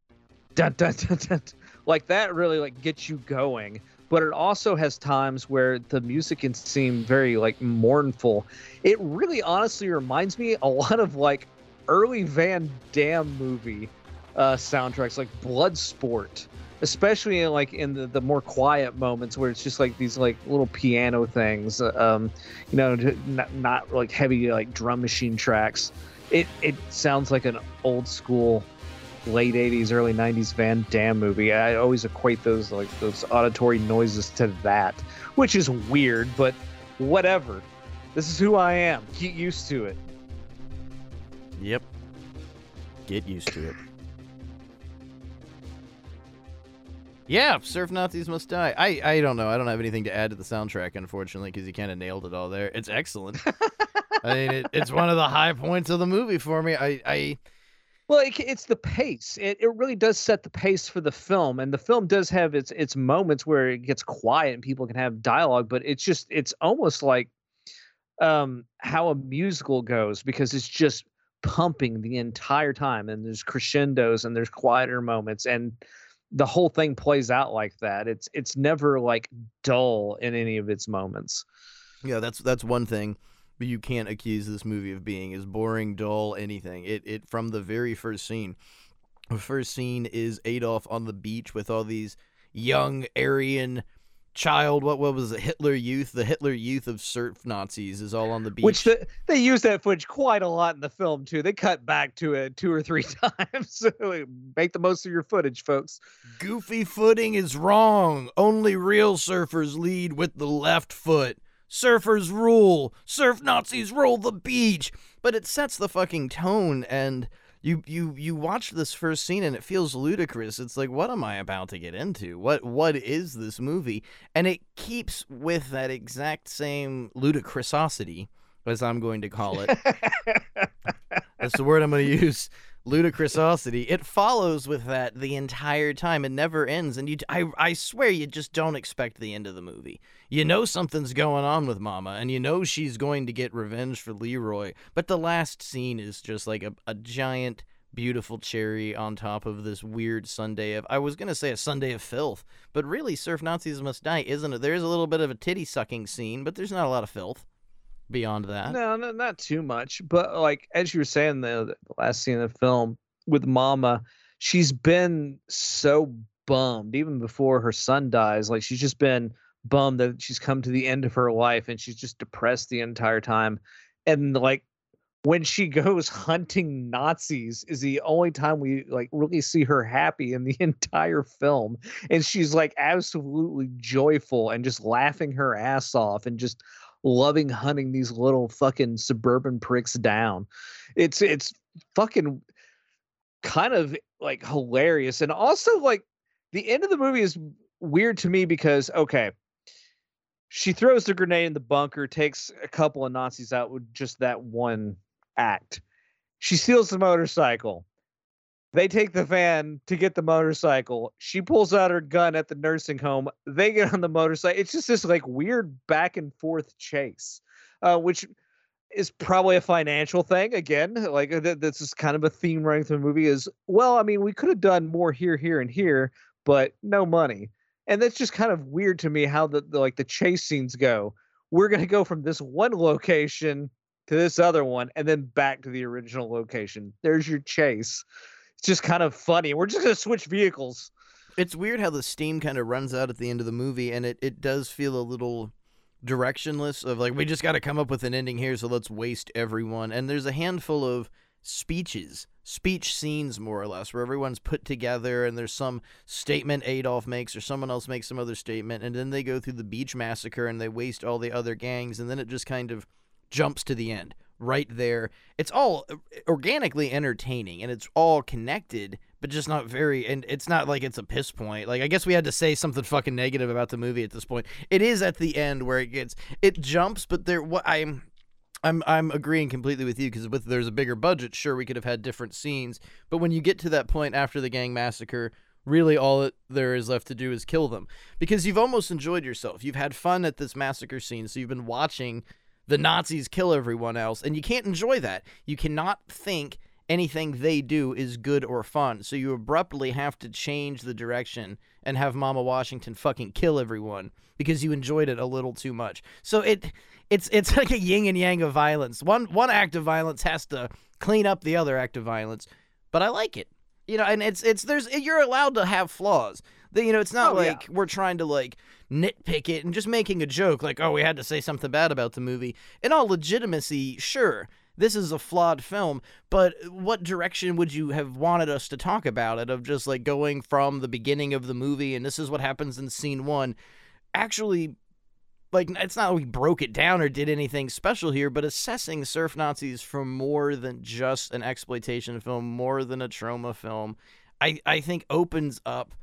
dun dun dun dun like that really like gets you going. But it also has times where the music can seem very like mournful. It really honestly reminds me a lot of like early van damme movie uh, soundtracks like Bloodsport, especially in, like in the, the more quiet moments where it's just like these like little piano things, um, you know, not, not like heavy like drum machine tracks. It it sounds like an old school late 80s early 90s van damme movie i always equate those like those auditory noises to that which is weird but whatever this is who i am get used to it Yep. Get used to it. Yeah, Surf Nazis Must Die. I, I don't know. I don't have anything to add to the soundtrack, unfortunately, because you kind of nailed it all there. It's excellent. I mean, it, it's one of the high points of the movie for me. I, I Well, it, it's the pace. It, it really does set the pace for the film, and the film does have its its moments where it gets quiet and people can have dialogue. But it's just it's almost like um, how a musical goes because it's just pumping the entire time, and there's crescendos and there's quieter moments, and the whole thing plays out like that. It's it's never like dull in any of its moments. Yeah, that's that's one thing but you can't accuse this movie of being is boring, dull, anything. It it from the very first scene. The first scene is Adolf on the beach with all these young Aryan child. What what was it? Hitler Youth. The Hitler Youth of surf Nazis is all on the beach. Which the, they use that footage quite a lot in the film too. They cut back to it two or three times. so make the most of your footage, folks. Goofy footing is wrong. Only real surfers lead with the left foot. Surfers rule. Surf Nazis rule the beach. But it sets the fucking tone and you you you watch this first scene and it feels ludicrous. It's like what am I about to get into? What what is this movie? And it keeps with that exact same ludicrousity as I'm going to call it. That's the word I'm going to use. Ludicrosity. It follows with that the entire time. It never ends, and you. I. I swear, you just don't expect the end of the movie. You know something's going on with Mama, and you know she's going to get revenge for Leroy. But the last scene is just like a, a giant, beautiful cherry on top of this weird Sunday of. I was gonna say a Sunday of filth, but really, Surf Nazis Must Die, isn't it? There's a little bit of a titty sucking scene, but there's not a lot of filth beyond that. No, no, not too much. But like as you were saying, the, the last scene of the film with Mama, she's been so bummed even before her son dies. Like she's just been bummed that she's come to the end of her life and she's just depressed the entire time. And like when she goes hunting Nazis is the only time we like really see her happy in the entire film. And she's like absolutely joyful and just laughing her ass off and just loving hunting these little fucking suburban pricks down. It's it's fucking kind of like hilarious. And also like the end of the movie is weird to me because okay she throws the grenade in the bunker takes a couple of nazis out with just that one act. She steals the motorcycle they take the van to get the motorcycle she pulls out her gun at the nursing home they get on the motorcycle it's just this like weird back and forth chase uh, which is probably a financial thing again. Like uh, th- this is kind of a theme running through the movie. Is well, I mean, we could have done more here, here, and here, but no money. And that's just kind of weird to me how the, the like the chase scenes go. We're gonna go from this one location to this other one, and then back to the original location. There's your chase. It's just kind of funny. We're just gonna switch vehicles. It's weird how the steam kind of runs out at the end of the movie, and it, it does feel a little directionless of like we just got to come up with an ending here so let's waste everyone and there's a handful of speeches speech scenes more or less where everyone's put together and there's some statement adolf makes or someone else makes some other statement and then they go through the beach massacre and they waste all the other gangs and then it just kind of jumps to the end right there. It's all uh, organically entertaining and it's all connected but just not very and it's not like it's a piss point. Like i guess we had to say something fucking negative about the movie at this point. It is at the end where it gets it jumps but there what i'm i'm i'm agreeing completely with you because with there's a bigger budget sure we could have had different scenes but when you get to that point after the gang massacre really all it, there is left to do is kill them. Because you've almost enjoyed yourself. You've had fun at this massacre scene so you've been watching the nazis kill everyone else and you can't enjoy that you cannot think anything they do is good or fun. So you abruptly have to change the direction and have Mama Washington fucking kill everyone because you enjoyed it a little too much. So it it's it's like a yin and yang of violence. One one act of violence has to clean up the other act of violence. But I like it. You know, and it's it's there's you're allowed to have flaws. The, you know, it's not Oh, like yeah. we're trying to like nitpick it and just making a joke like, oh, we had to say something bad about the movie. In all legitimacy, sure, this is a flawed film, but what direction would you have wanted us to talk about it? Of just like going from the beginning of the movie and this is what happens in scene one, actually. Like it's not like we broke it down or did anything special here, but assessing surf Nazis from more than just an exploitation film, more than a Troma film, I, I think opens up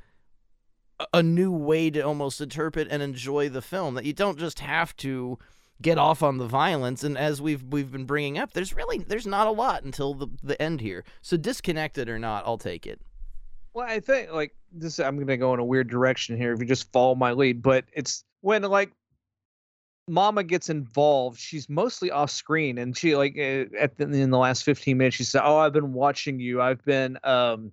a- new way to almost interpret and enjoy the film. That you don't just have to get off on the violence. And as we've we've been bringing up, there's really there's not a lot until the the end here. So disconnected or not, I'll take it. Well, I think like this. I'm gonna go in a weird direction here if you just follow my lead. But it's when like Mama gets involved, she's mostly off screen, and she like uh, at the, in the last 15 minutes, she said, "Oh, I've been watching you. I've been um."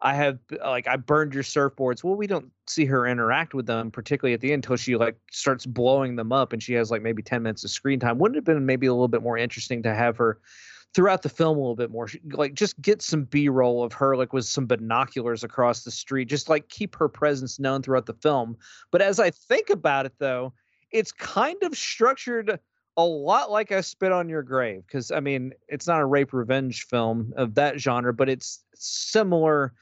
I have like I burned your surfboards. Well, we don't see her interact with them, particularly at the end, until she like starts blowing them up, and she has like maybe ten minutes of screen time. Wouldn't it have been maybe a little bit more interesting to have her throughout the film a little bit more? Like just get some B roll of her like with some binoculars across the street, just like keep her presence known throughout the film. But as I think about it, though, it's kind of structured a lot like I Spit on Your Grave, because I mean, it's not a rape revenge film of that genre, but it's similar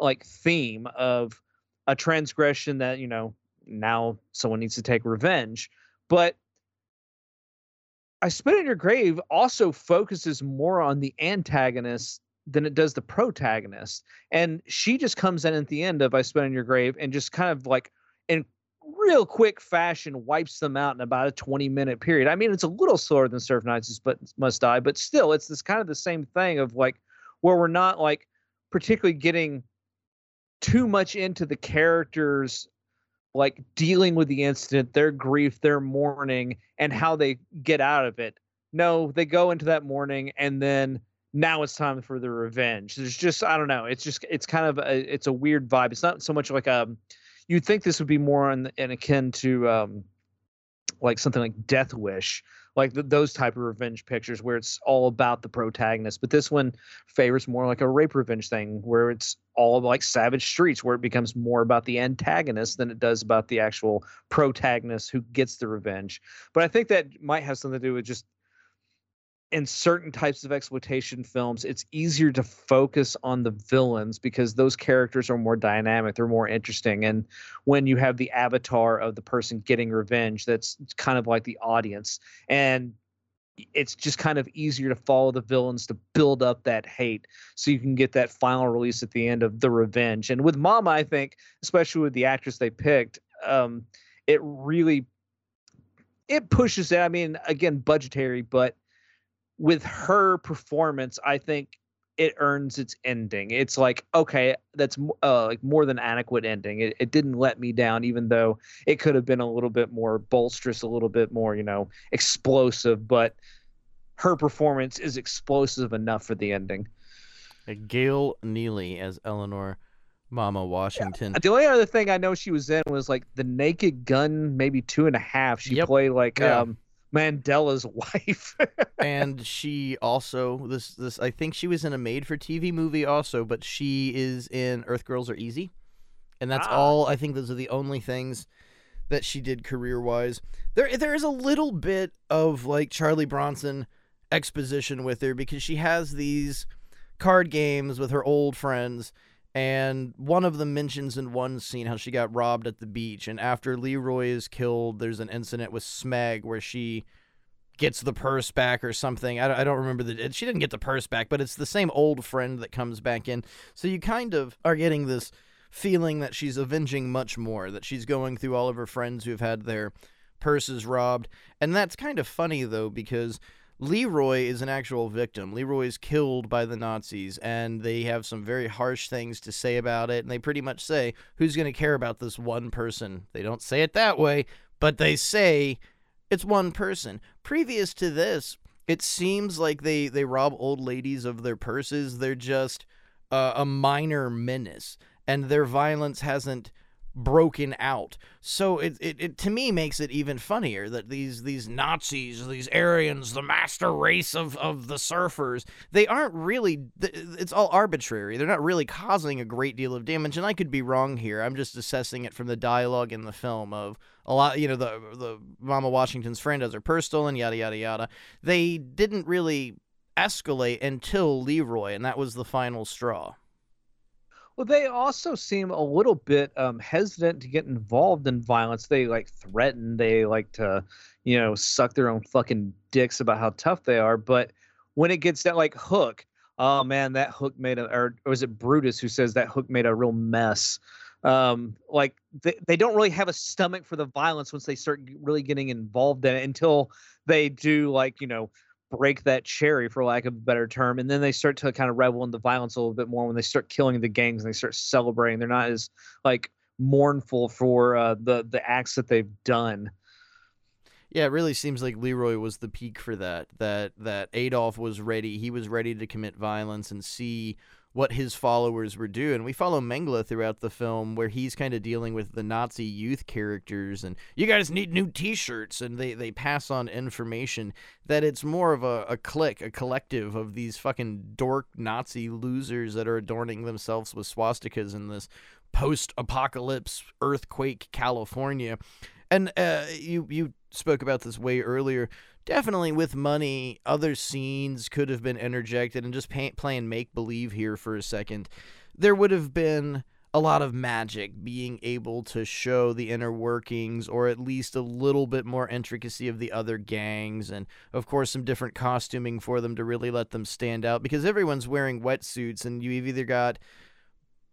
like theme of a transgression that you know now someone needs to take revenge but i spit on your grave also focuses more on the antagonist than it does the protagonist and she just comes in at the end of i spit on your grave and just kind of like in real quick fashion wipes them out in about a 20 minute period. I mean it's a little slower than surf nazis but must die. But still it's this kind of the same thing of like where we're not like particularly getting too much into the characters like dealing with the incident their grief their mourning and how they get out of it. No they go into that mourning and then now it's time for the revenge. There's just i don't know it's just it's kind of a, it's a weird vibe. It's not so much like um you'd think this would be more in, in akin to um like something like death wish like th- those type of revenge pictures where it's all about the protagonist but this one favors more like a rape revenge thing where it's all like savage streets where it becomes more about the antagonist than it does about the actual protagonist who gets the revenge. But i think that might have something to do with just in certain types of exploitation films it's easier to focus on the villains because those characters are more dynamic they're more interesting. And when you have the avatar of the person getting revenge that's kind of like the audience. And it's just kind of easier to follow the villains to build up that hate so you can get that final release at the end of the revenge. And with mama i think especially with the actress they picked um it really it pushes it i mean again budgetary but with her performance i think it earns its ending it's like okay that's uh, like more than adequate ending it, it didn't let me down even though it could have been a little bit more bolsterous a little bit more you know explosive but her performance is explosive enough for the ending. Uh, Gail Neely as Eleanor Mama Washington. The only other thing I know she was in was like the Naked Gun, maybe two and a half. She Yep. played like Yeah. um, Mandela's wife. and she also this this I think she was in a made for TV movie also, but she is in Earth Girls Are Easy. And that's Ah. all I think those are the only things that she did career wise. There there is a little bit of like Charlie Bronson exposition with her because she has these card games with her old friends and one of them mentions in one scene how she got robbed at the beach and after Leroy is killed there's an incident with Smeg where she gets the purse back or something. I don't, I don't remember the. She didn't get the purse back, but it's the same old friend that comes back in. So you kind of are getting this feeling that she's avenging much more, that she's going through all of her friends who've had their purses robbed. And that's kind of funny, though, because Leroy is an actual victim. Leroy is killed by the Nazis, and they have some very harsh things to say about it. And they pretty much say, Who's going to care about this one person? They don't say it that way, but they say it's one person. Previous to this, it seems like they they rob old ladies of their purses. They're just uh, a minor menace, and their violence hasn't broken out. So it, it it to me makes it even funnier that these these Nazis, these Aryans, the master race of of the surfers, they aren't really. It's all arbitrary. They're not really causing a great deal of damage, and I could be wrong here. I'm just assessing it from the dialogue in the film of a lot. You know, the the Mama Washington's friend has her purse stolen, yada yada yada. They didn't really escalate until Leroy, and that was the final straw. Well, they also seem a little bit um, hesitant to get involved in violence. They like threaten. They like to, you know, suck their own fucking dicks about how tough they are. But when it gets that like hook, oh man, that hook made a. Or or was it Brutus who says that hook made a real mess? Um, like they, they don't really have a stomach for the violence once they start really getting involved in it until they do like you know break that cherry for lack of a better term and then they start to kind of revel in the violence a little bit more when they start killing the gangs and they start celebrating they're not as like mournful for uh, the the acts that they've done Yeah, it really seems like Leroy was the peak for that. That that Adolf was ready. He was ready to commit violence and see what his followers were doing. We follow Mengele throughout the film where he's kind of dealing with the Nazi youth characters and you guys need new t-shirts and they, they pass on information that it's more of a, a clique, a collective of these fucking dork Nazi losers that are adorning themselves with swastikas in this post-apocalypse earthquake California. And uh, you you spoke about this way earlier. Definitely with money, other scenes could have been interjected and just pay, playing make believe here for a second. There would have been a lot of magic being able to show the inner workings or at least a little bit more intricacy of the other gangs and of course some different costuming for them to really let them stand out because everyone's wearing wetsuits and you've either got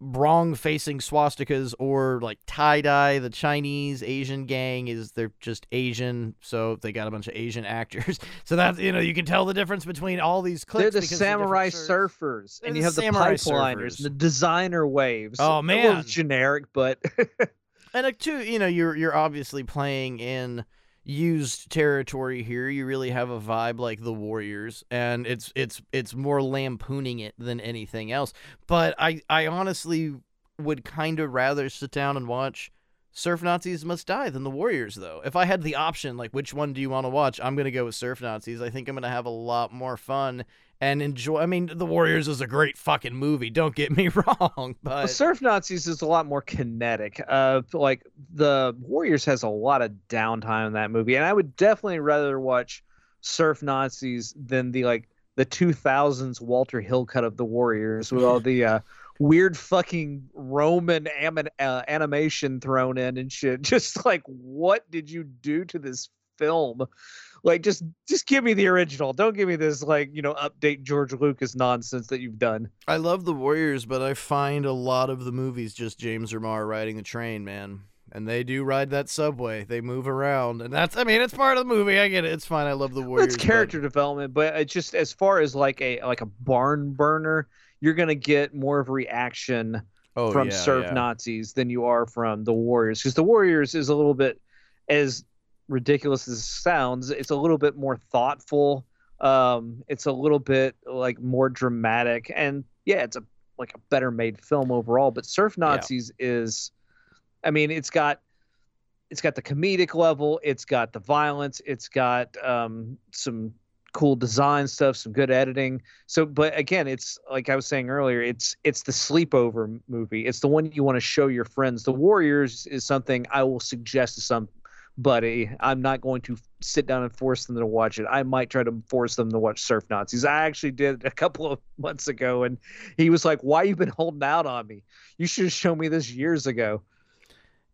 wrong facing swastikas or like tie dye. The Chinese Asian gang is they're just Asian, so they got a bunch of Asian actors. So that you know you can tell the difference between all these clips. they're the because of different samurai shirts. surfers and you have the samurai pipeliners surfers. the designer waves Oh, man. generic but And uh, too, you know, you're you're obviously playing in used territory here. You really have a vibe like the Warriors, and it's it's it's more lampooning it than anything else. But I I honestly would kind of rather sit down and watch Surf Nazis Must Die than the Warriors, though. If I had the option, like which one do you want to watch, I'm gonna go with Surf Nazis. I think I'm gonna have a lot more fun and enjoy. I mean, the Warriors is a great fucking movie. Don't get me wrong, but Well, Surf Nazis is a lot more kinetic. Uh, like the Warriors has a lot of downtime in that movie, and I would definitely rather watch Surf Nazis than the like the 2000s Walter Hill cut of the Warriors with all the uh, weird fucking Roman anim- uh, animation thrown in and shit. Just like, what did you do to this film? Like, just just give me the original. Don't give me this like you know update George Lucas nonsense that you've done. I love the Warriors, but I find a lot of the movies just James Remar riding the train, man. And they do ride that subway. They move around, and that's I mean, it's part of the movie. I get it. It's fine. I love the Well, Warriors. it's character development, but it's just as far as like a like a barn burner, you're gonna get more of a reaction oh, from yeah, surf yeah. Nazis than you are from the Warriors, because the Warriors is a little bit as ridiculous as it sounds. It's a little bit more thoughtful, Um, it's a little bit like more dramatic, and yeah, it's a like a better made film overall. But Surf Nazis is, I mean, it's got it's got the comedic level, it's got the violence, it's got um, some cool design stuff, some good editing. So, but again, it's like I was saying earlier, it's it's the sleepover movie. It's the one you want to show your friends. The Warriors is something I will suggest to somebody. I'm not going to sit down and force them to watch it. I might try to force them to watch Surf Nazis. I actually did a couple of months ago, and he was like, "Why you been holding out on me? You should have shown me this years ago."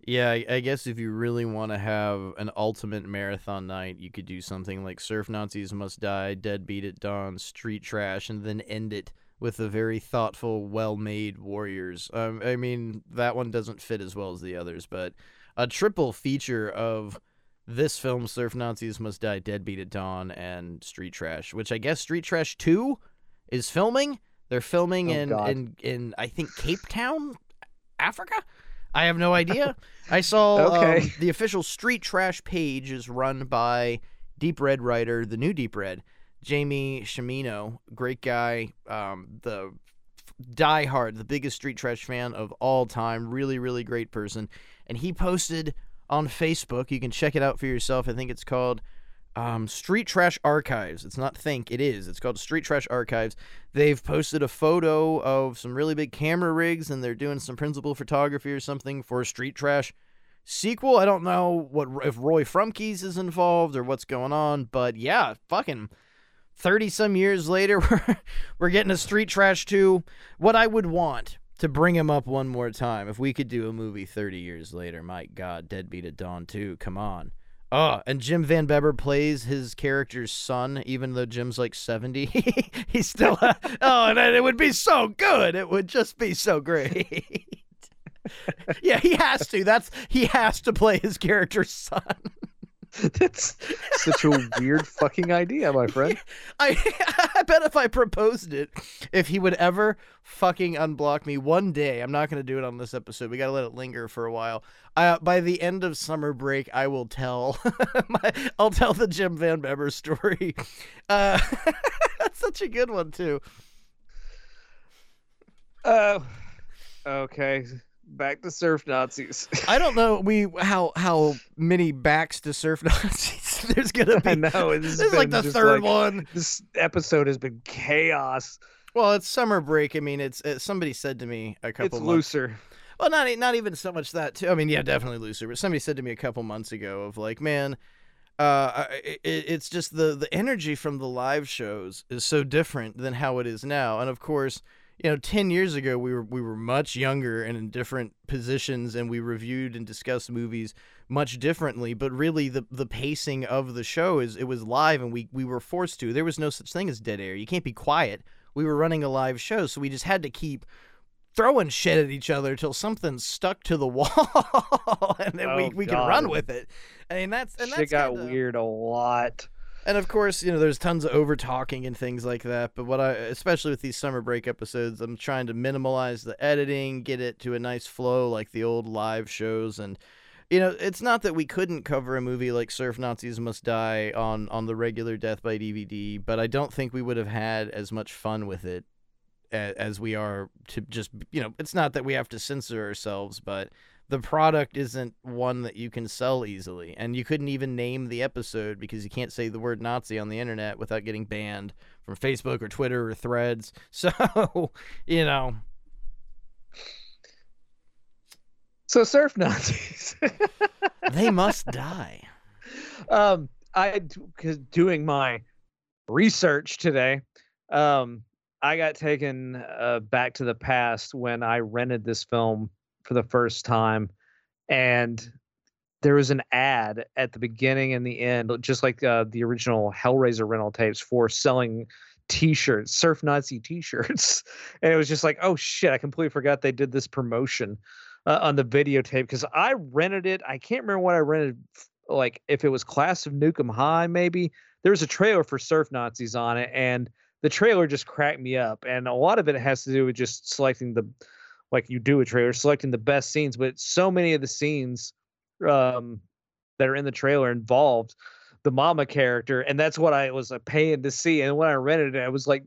Yeah, I guess if you really want to have an ultimate marathon night, you could do something like Surf Nazis Must Die, Deadbeat at Dawn, Street Trash, and then end it with a very thoughtful, well-made Warriors. Um, I mean, that one doesn't fit as well as the others, but a triple feature of this film, Surf Nazis Must Die, Deadbeat at Dawn, and Street Trash, which I guess Street Trash 2 is filming. They're filming Oh, in, God. in in I think Cape Town, Africa. I have no idea. I saw Okay. um, the official Street Trash page is run by Deep Red writer, the new Deep Red, Jamie Shimino, great guy, um, the diehard, the biggest Street Trash fan of all time, really, really great person. And he posted on Facebook, you can check it out for yourself. I think it's called um, Street Trash Archives. It's not Think, it is. It's called Street Trash Archives. They've posted a photo of some really big camera rigs, and they're doing some principal photography or something for a Street Trash sequel. I don't know what if Roy Frumkes is involved or what's going on, but yeah, fucking. 30 some years later, we're, we're getting a Street Trash 2. What I would want to bring him up one more time, if we could do a movie 30 years later, my God, Deadbeat at Dawn 2, come on. Oh, and Jim Van Bebber plays his character's son, even though Jim's like 70. He's still, oh, and it would be so good. It would just be so great. yeah, he has to. That's, he has to play his character's son. That's such a weird fucking idea, my friend. I I bet if I proposed it, if he would ever fucking unblock me one day, I'm not gonna do it on this episode. We gotta let it linger for a while. Uh, by the end of summer break, I will tell. my, I'll tell the Jim Van Bebber story. Uh, that's such a good one too. Oh, okay. Back to surf Nazis. I don't know we how how many backs to surf Nazis there's gonna be. I know This it's is like the third like- one. This episode has been chaos. Well, it's summer break. I mean, it's, it's somebody said to me a couple It's months looser. Well, not not even so much that too. I mean, yeah, definitely looser. But somebody said to me a couple months ago of like, man, uh, it, it's just the the energy from the live shows is so different than how it is now. And of course, you know, ten years ago we were we were much younger and in different positions, and we reviewed and discussed movies much differently. But really, the the pacing of the show is it was live, and we we were forced to. There was no such thing as dead air. You can't be quiet. We were running a live show, so we just had to keep throwing shit at each other till something stuck to the wall, and then we, Oh, we can run with it. I mean, that's and Shit that's got kinda- weird a lot. And of course, you know, there's tons of over talking and things like that. But what I, especially with these summer break episodes, I'm trying to minimalize the editing, get it to a nice flow like the old live shows. And you know, it's not that we couldn't cover a movie like Surf Nazis Must Die on on the regular Death by DVD, but I don't think we would have had as much fun with it a- as we are to just you know it's not that we have to censor ourselves but the product isn't one that you can sell easily. And you couldn't even name the episode because you can't say the word nazi on the internet without getting banned from facebook or twitter or threads. So you know. So surf Nazis. they must die. Um, I because doing my research today, um, I got taken uh, back to the past when I rented this film for the first time, and there was an ad at the beginning and the end, just like uh, the original Hellraiser rental tapes for selling T-shirts, Surf Nazi T-shirts, and it was just like, oh shit, I completely forgot they did this promotion uh, on the videotape because I rented it. I can't remember what I rented like if it was Class of Nuke 'Em High, maybe there was a trailer for Surf Nazis on it, and the trailer just cracked me up. And a lot of it has to do with just selecting the, like you do a trailer, selecting the best scenes. But so many of the scenes um, that are in the trailer involved the mama character, and that's what I was uh, paying to see. And when I rented it, I was like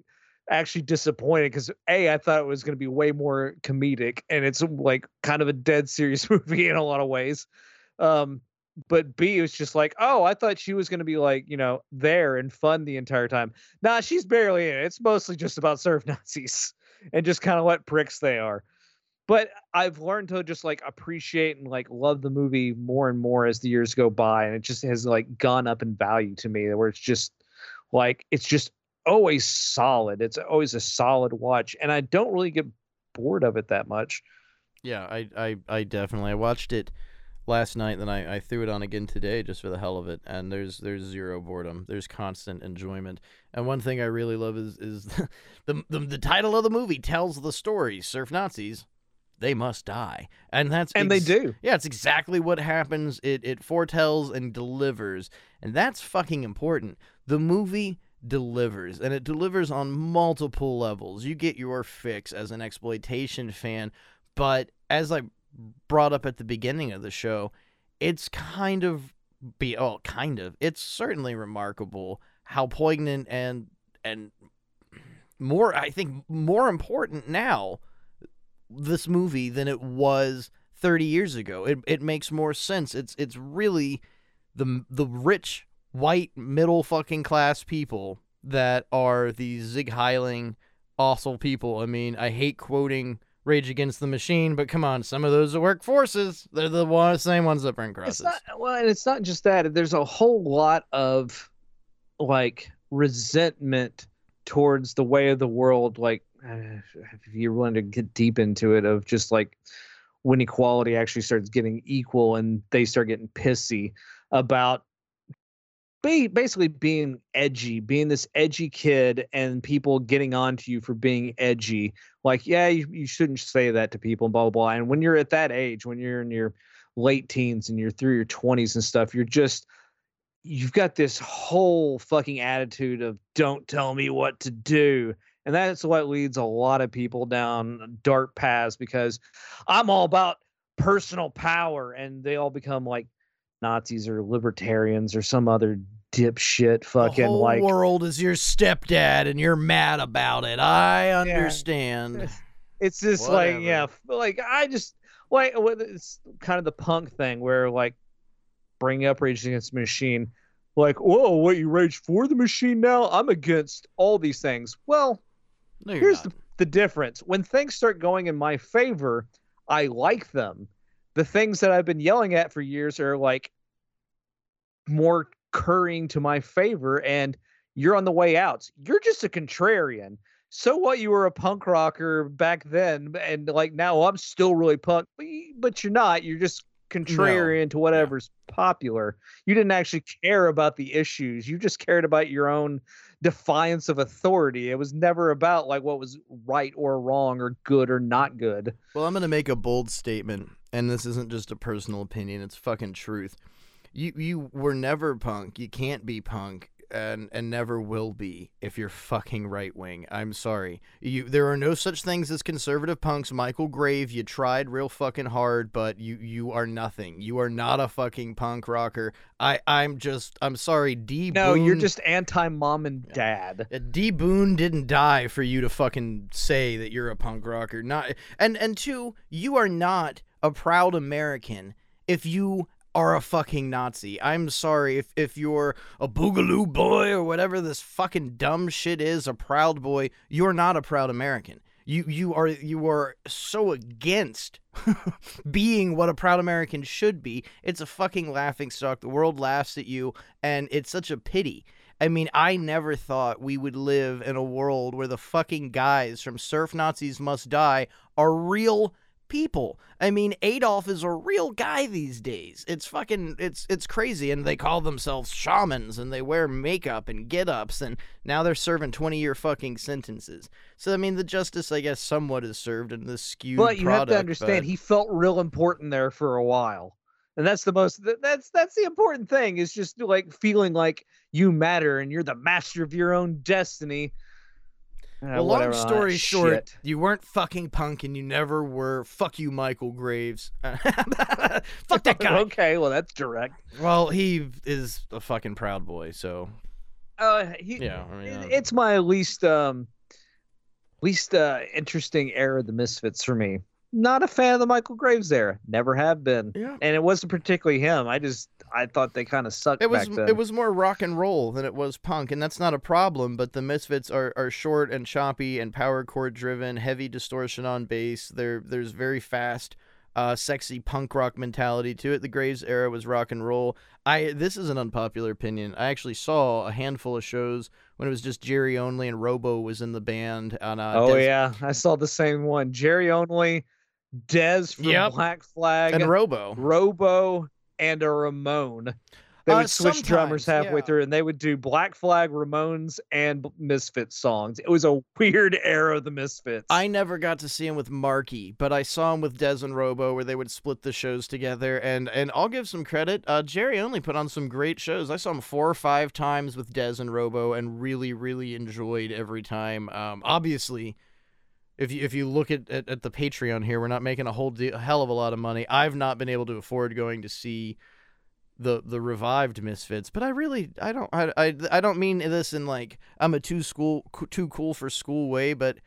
actually disappointed because a I thought it was going to be way more comedic, and it's like kind of a dead serious movie in a lot of ways. Um, but B was just like, oh, I thought she was going to be like, you know, there and fun the entire time. Nah, she's barely in it. It's mostly just about surf Nazis and just kind of what pricks they are. But I've learned to just like appreciate and like love the movie more and more as the years go by, and it just has like gone up in value to me. Where it's just like it's just always solid. It's always a solid watch, and I don't really get bored of it that much. Yeah, I, I, I definitely I watched it last night, then I, I threw it on again today just for the hell of it, and there's there's zero boredom. There's constant enjoyment. And one thing I really love is is the the, the title of the movie tells the story. Surf Nazis, they must die, and that's And they do. Yeah, it's exactly what happens. It it foretells and delivers, and that's fucking important. The movie delivers, and it delivers on multiple levels. You get your fix as an exploitation fan, but as I brought up at the beginning of the show, it's kind of be oh kind of it's certainly remarkable how poignant and and more I think more important now this movie than it was 30 years ago. It it makes more sense. It's it's really the the rich white middle fucking class people that are these sieg heiling awful people. I mean, I hate quoting Rage Against the Machine, but come on, some of those are work forces. They're the one, same ones that burn crosses. It's not well, and it's not just that. There's a whole lot of like resentment towards the way of the world. Like, Uh, if you're willing to get deep into it, of just like when equality actually starts getting equal, and they start getting pissy about ba- basically being edgy, being this edgy kid, and people getting on to you for being edgy. Like, yeah, you, you shouldn't say that to people, and blah, blah, blah. And when you're at that age, when you're in your late teens and you're through your 20s and stuff, you're just, you've got this whole fucking attitude of don't tell me what to do. And that's what leads a lot of people down dark paths because I'm all about personal power. And they all become like Nazis or libertarians or some other dipshit fucking the whole like world is your stepdad and you're mad about it. I understand. it's just like yeah like i just like it's kind of the punk thing where like bring up rage against the machine like whoa what you rage for the machine now i'm against all these things well No, you're here's not. the, the difference. When things start going in my favor i like them. The things that i've been yelling at for years are like more currying to my favor and you're on the way out. You're just a contrarian. So what? You were a punk rocker back then and like now i'm still really punk but you're not. You're just contrarian to whatever's popular. You didn't actually care about the issues. You just cared about your own defiance of authority. It was never about like what was right or wrong or good or not good. Well, I'm going to make a bold statement, and this isn't just a personal opinion, it's fucking truth. You you were never punk. You can't be punk and and never will be if you're fucking right wing. I'm sorry. You there are no such things as conservative punks. Michael Grave, you tried real fucking hard, but you you are nothing. You are not a fucking punk rocker. I I'm just I'm sorry. D no you're just anti-mom and dad uh, D Boon didn't die for you to fucking say that you're a punk rocker. Not and and two, you are not a proud American if you are a fucking Nazi. I'm sorry if if you're a boogaloo boy or whatever this fucking dumb shit is, a proud boy, you're not a proud American. You you are you are so against being what a proud American should be. It's a fucking laughing stock. The world laughs at you and it's such a pity. I mean, I never thought we would live in a world where the fucking guys from Surf Nazis Must Die are real people. I mean, Adolf is a real guy these days. It's fucking it's it's crazy and they call themselves shamans and they wear makeup and get-ups and now they're serving 20-year fucking sentences. So I mean, the justice I guess somewhat is served in this skewed but you have to understand but- he felt real important there for a while and that's the most that's that's the important thing is just like feeling like you matter and you're the master of your own destiny Well, long whatever, all that story short, shit. you weren't fucking punk and you never were. Fuck you, Michael Graves. Fuck that guy. okay, well that's direct. Well, he is a fucking proud boy, so Uh, he, yeah. I mean, it- it's my least um least uh interesting era of the Misfits for me. Not a fan of the Michael Graves era. Never have been. yeah. And it wasn't particularly him. I just I thought they kind of sucked It was it was more rock and roll than it was punk, and that's not a problem. But the Misfits are, are short and choppy and power chord driven, heavy distortion on bass. There there's very fast, uh, sexy punk rock mentality to it. The Graves era was rock and roll. I this is an unpopular opinion. I actually saw a handful of shows when it was just Jerry only and Robo was in the band. On uh, oh Dez- yeah, I saw the same one. Jerry only, Dez from Yep. Black Flag, and Robo. Robo, and a Ramone. They Uh, would switch drummers halfway yeah. through, and they would do Black Flag, Ramones, and Misfits songs. It was a weird era of the Misfits. I never got to see him with Marky, but I saw him with Dez and Robo, where they would split the shows together. And and I'll give some credit. Uh, Jerry only put on some great shows. I saw him four or five times with Dez and Robo, and really really enjoyed every time. Um, obviously, if you if you look at, at, at the Patreon here, we're not making a whole de- a hell of a lot of money. I've not been able to afford going to see the the revived Misfits, but I really I don't I, I, I don't mean this in like I'm a too school too cool for school way, but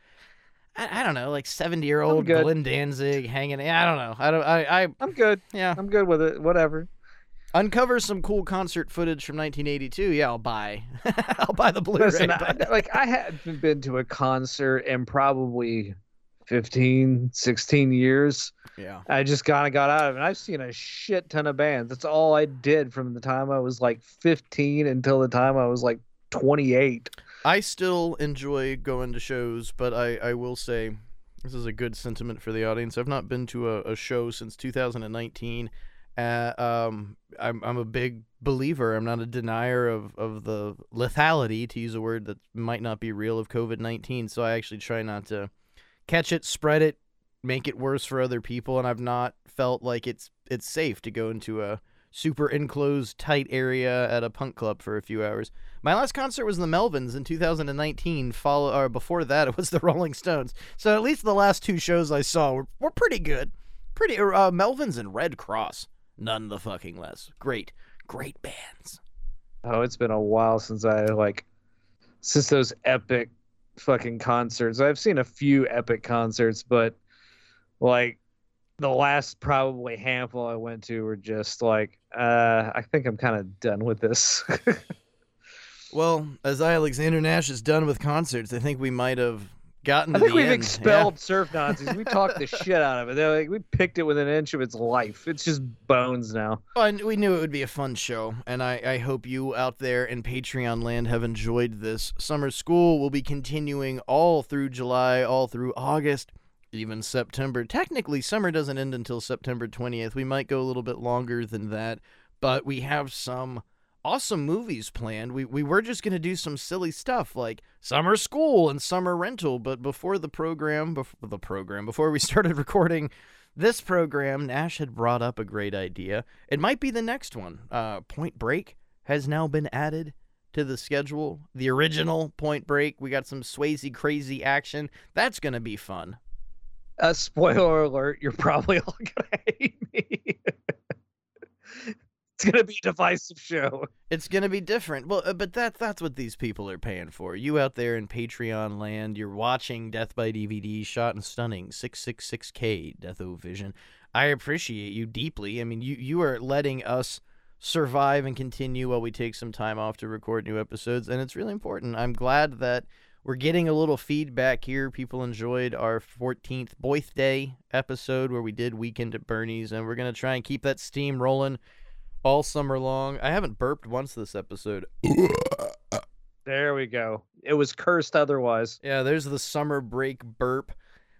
I, I don't know like seventy year old. Glenn Danzig hanging. I don't know. I don't I I I'm good. yeah. I'm good with it. Whatever. Uncover some cool concert footage from 1982. Yeah, I'll buy. I'll buy the Blu-ray. Listen, I, like I haven't been to a concert in probably 15, 16 years. yeah. I just kind of got out of it. I've seen a shit ton of bands. That's all I did from the time I was like 15 until the time I was like 28. I still enjoy going to shows, but I, I will say this is a good sentiment for the audience. I've not been to a, a show since 2019. Uh, um, I'm I'm a big believer. I'm not a denier of, of the lethality, to use a word that might not be real, of COVID 19. So I actually try not to catch it, spread it, make it worse for other people. And I've not felt like it's it's safe to go into a super enclosed, tight area at a punk club for a few hours. My last concert was the Melvins in 2019. Follow or before that, it was the Rolling Stones. So at least the last two shows I saw were, were pretty good. Pretty uh, Melvins and Redd Kross, none the fucking less. Great, great bands. Oh, it's been a while since I like since those epic fucking concerts. I've seen a few epic concerts, but like the last probably handful I went to were just like, uh, I think I'm kind of done with this. Well, as Alexander Nash is done with concerts, I think we might have gotten I think we've end. expelled surf Nazis. We talked the shit out of it. They're like, we picked it within an inch of its life. It's just bones now. Well, and we knew it would be a fun show, and I, I hope you out there in Patreon land have enjoyed this. Summer school We'll be continuing all through July, all through August, even September. Technically, summer doesn't end until September 20th. We might go a little bit longer than that, but we have some awesome movies planned. We, we were just going to do some silly stuff like summer school and summer rental, but before the program, before the program, before we started recording this program, Nash had brought up a great idea. It might be the next one. Uh, Point Break has now been added to the schedule. The original Point Break. We got some Swayze crazy action. That's going to be fun. Uh, spoiler alert, you're probably all gonna hate me. It's gonna be a divisive show. It's to be different. Well, uh, but that that's what these people are paying for. You out there in Patreon land, you're watching Death by DVD shot and stunning 666K Death O Vision. I appreciate you deeply. I mean, you you are letting us survive and continue while we take some time off to record new episodes, and it's really important. I'm glad that we're getting a little feedback here. People enjoyed our 14th Boyth Day episode where we did Weekend at Bernie's, and we're going to try and keep that steam rolling all summer long. I haven't burped once this episode. There we go. It was cursed otherwise. Yeah, there's the summer break burp.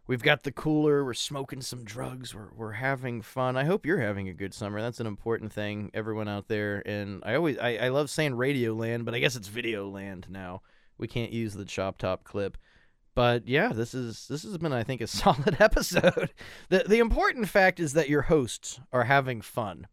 We've got the cooler. We're smoking some drugs. We're we're having fun. I hope you're having a good summer. That's an important thing, everyone out there. And I always I, I love saying Radio Land, but I guess it's Video Land now. We can't use the chop top clip. But yeah, this is this has been I think a solid episode. The the important fact is that your hosts are having fun.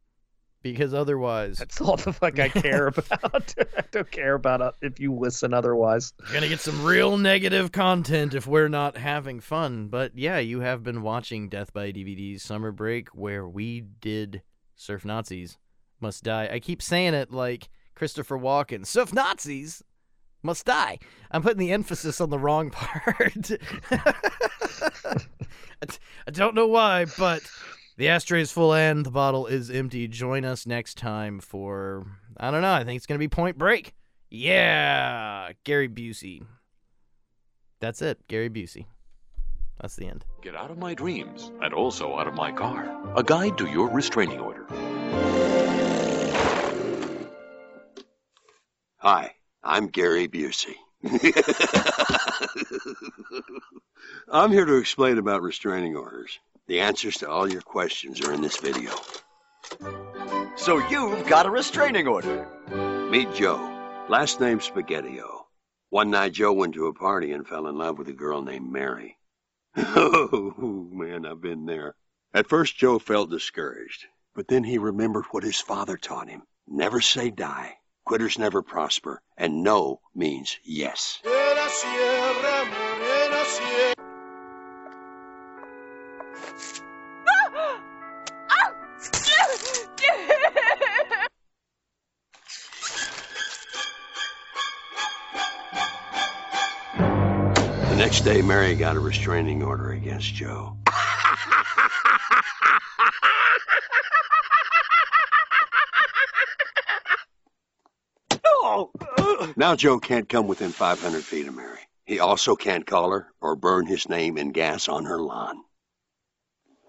Because otherwise That's all the fuck I care about. I don't care about it if you listen otherwise. you're gonna get some real negative content if we're not having fun. But yeah, you have been watching Death by DVD's summer break where we did Surf Nazis Must Die. I keep saying it like Christopher Walken. Surf Nazis must die. I'm putting the emphasis on the wrong part. I t- I don't know why, but the ashtray is full and the bottle is empty. Join us next time for I don't know. I think it's gonna be Point Break. Yeah, Gary Busey. That's it, Gary Busey. That's the end. Get out of my dreams and also out of my car. A guide to your restraining order. Hi, I'm Gary Busey. I'm here to explain about restraining orders. The answers to all your questions are in this video. So you've got a restraining order. Meet Joe, last name Spaghettio. One night Joe went to a party and fell in love with a girl named Mary. Oh, man, I've been there. At first, Joe felt discouraged, but then he remembered what his father taught him. Never say die. Quitters never prosper, and no means yes. The next day, Mary got a restraining order against Joe. Now Joe can't come within 500 feet of Mary. He also can't call her or burn his name in gas on her lawn.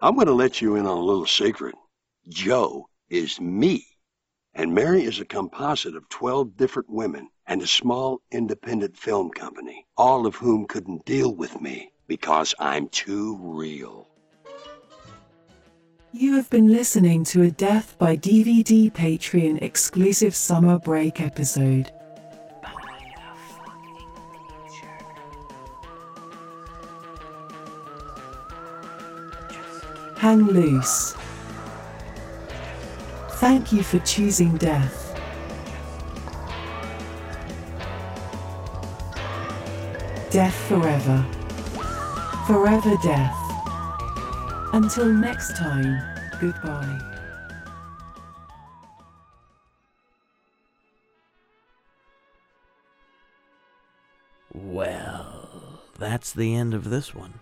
I'm going to let you in on a little secret. Joe is me, and Mary is a composite of 12 different women and a small independent film company, all of whom couldn't deal with me because I'm too real. You have been listening to a Death by DVD Patreon exclusive summer break episode. Hang loose. Thank you for choosing death. Death forever. Forever death. Until next time, goodbye. Well, that's the end of this one.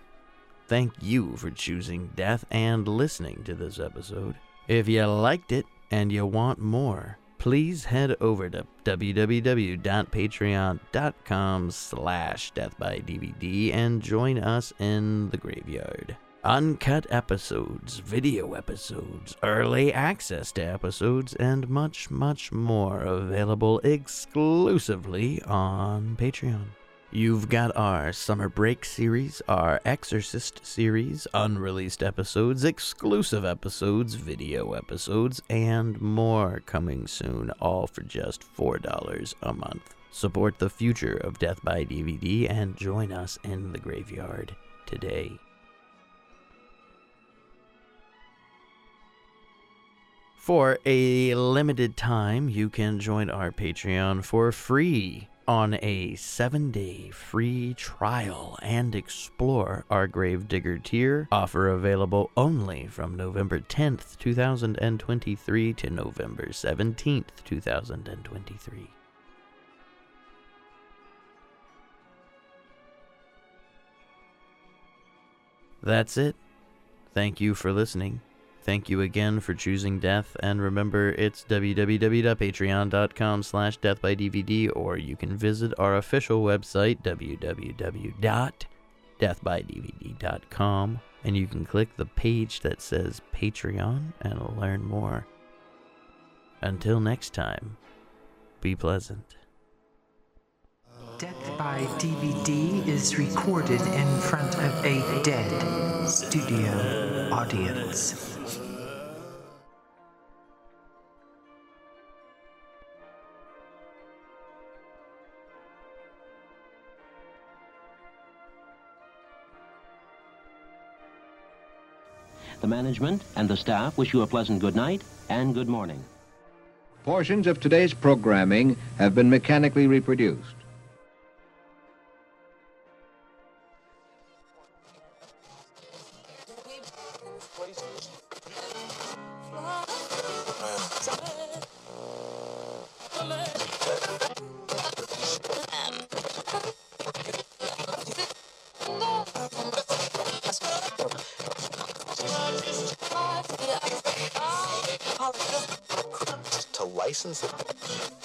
Thank you for choosing death and listening to this episode. If you liked it and you want more, please head over to www.patreon.com slash deathbydvd and join us in the graveyard. Uncut episodes, video episodes, early access to episodes, and much, much more available exclusively on Patreon. You've got our summer break series, our Exorcist series, unreleased episodes, exclusive episodes, video episodes, and more coming soon, all for just $4 a month. Support the future of Death by DVD and join us in the graveyard today. For a limited time, you can join our Patreon for free on a seven day free trial and explore our Gravedigger tier. Offer available only from November 10th, 2023 to November 17th, 2023. That's it. Thank you for listening. Thank you again for choosing death, and remember it's www.patreon.com slash deathbydvd, or you can visit our official website, www.deathbydvd.com, and you can click the page that says Patreon and learn more. Until next time, be pleasant. Death by DVD is recorded in front of a dead studio audience. The management and the staff wish you a pleasant good night and good morning. Portions of today's programming have been mechanically reproduced. License.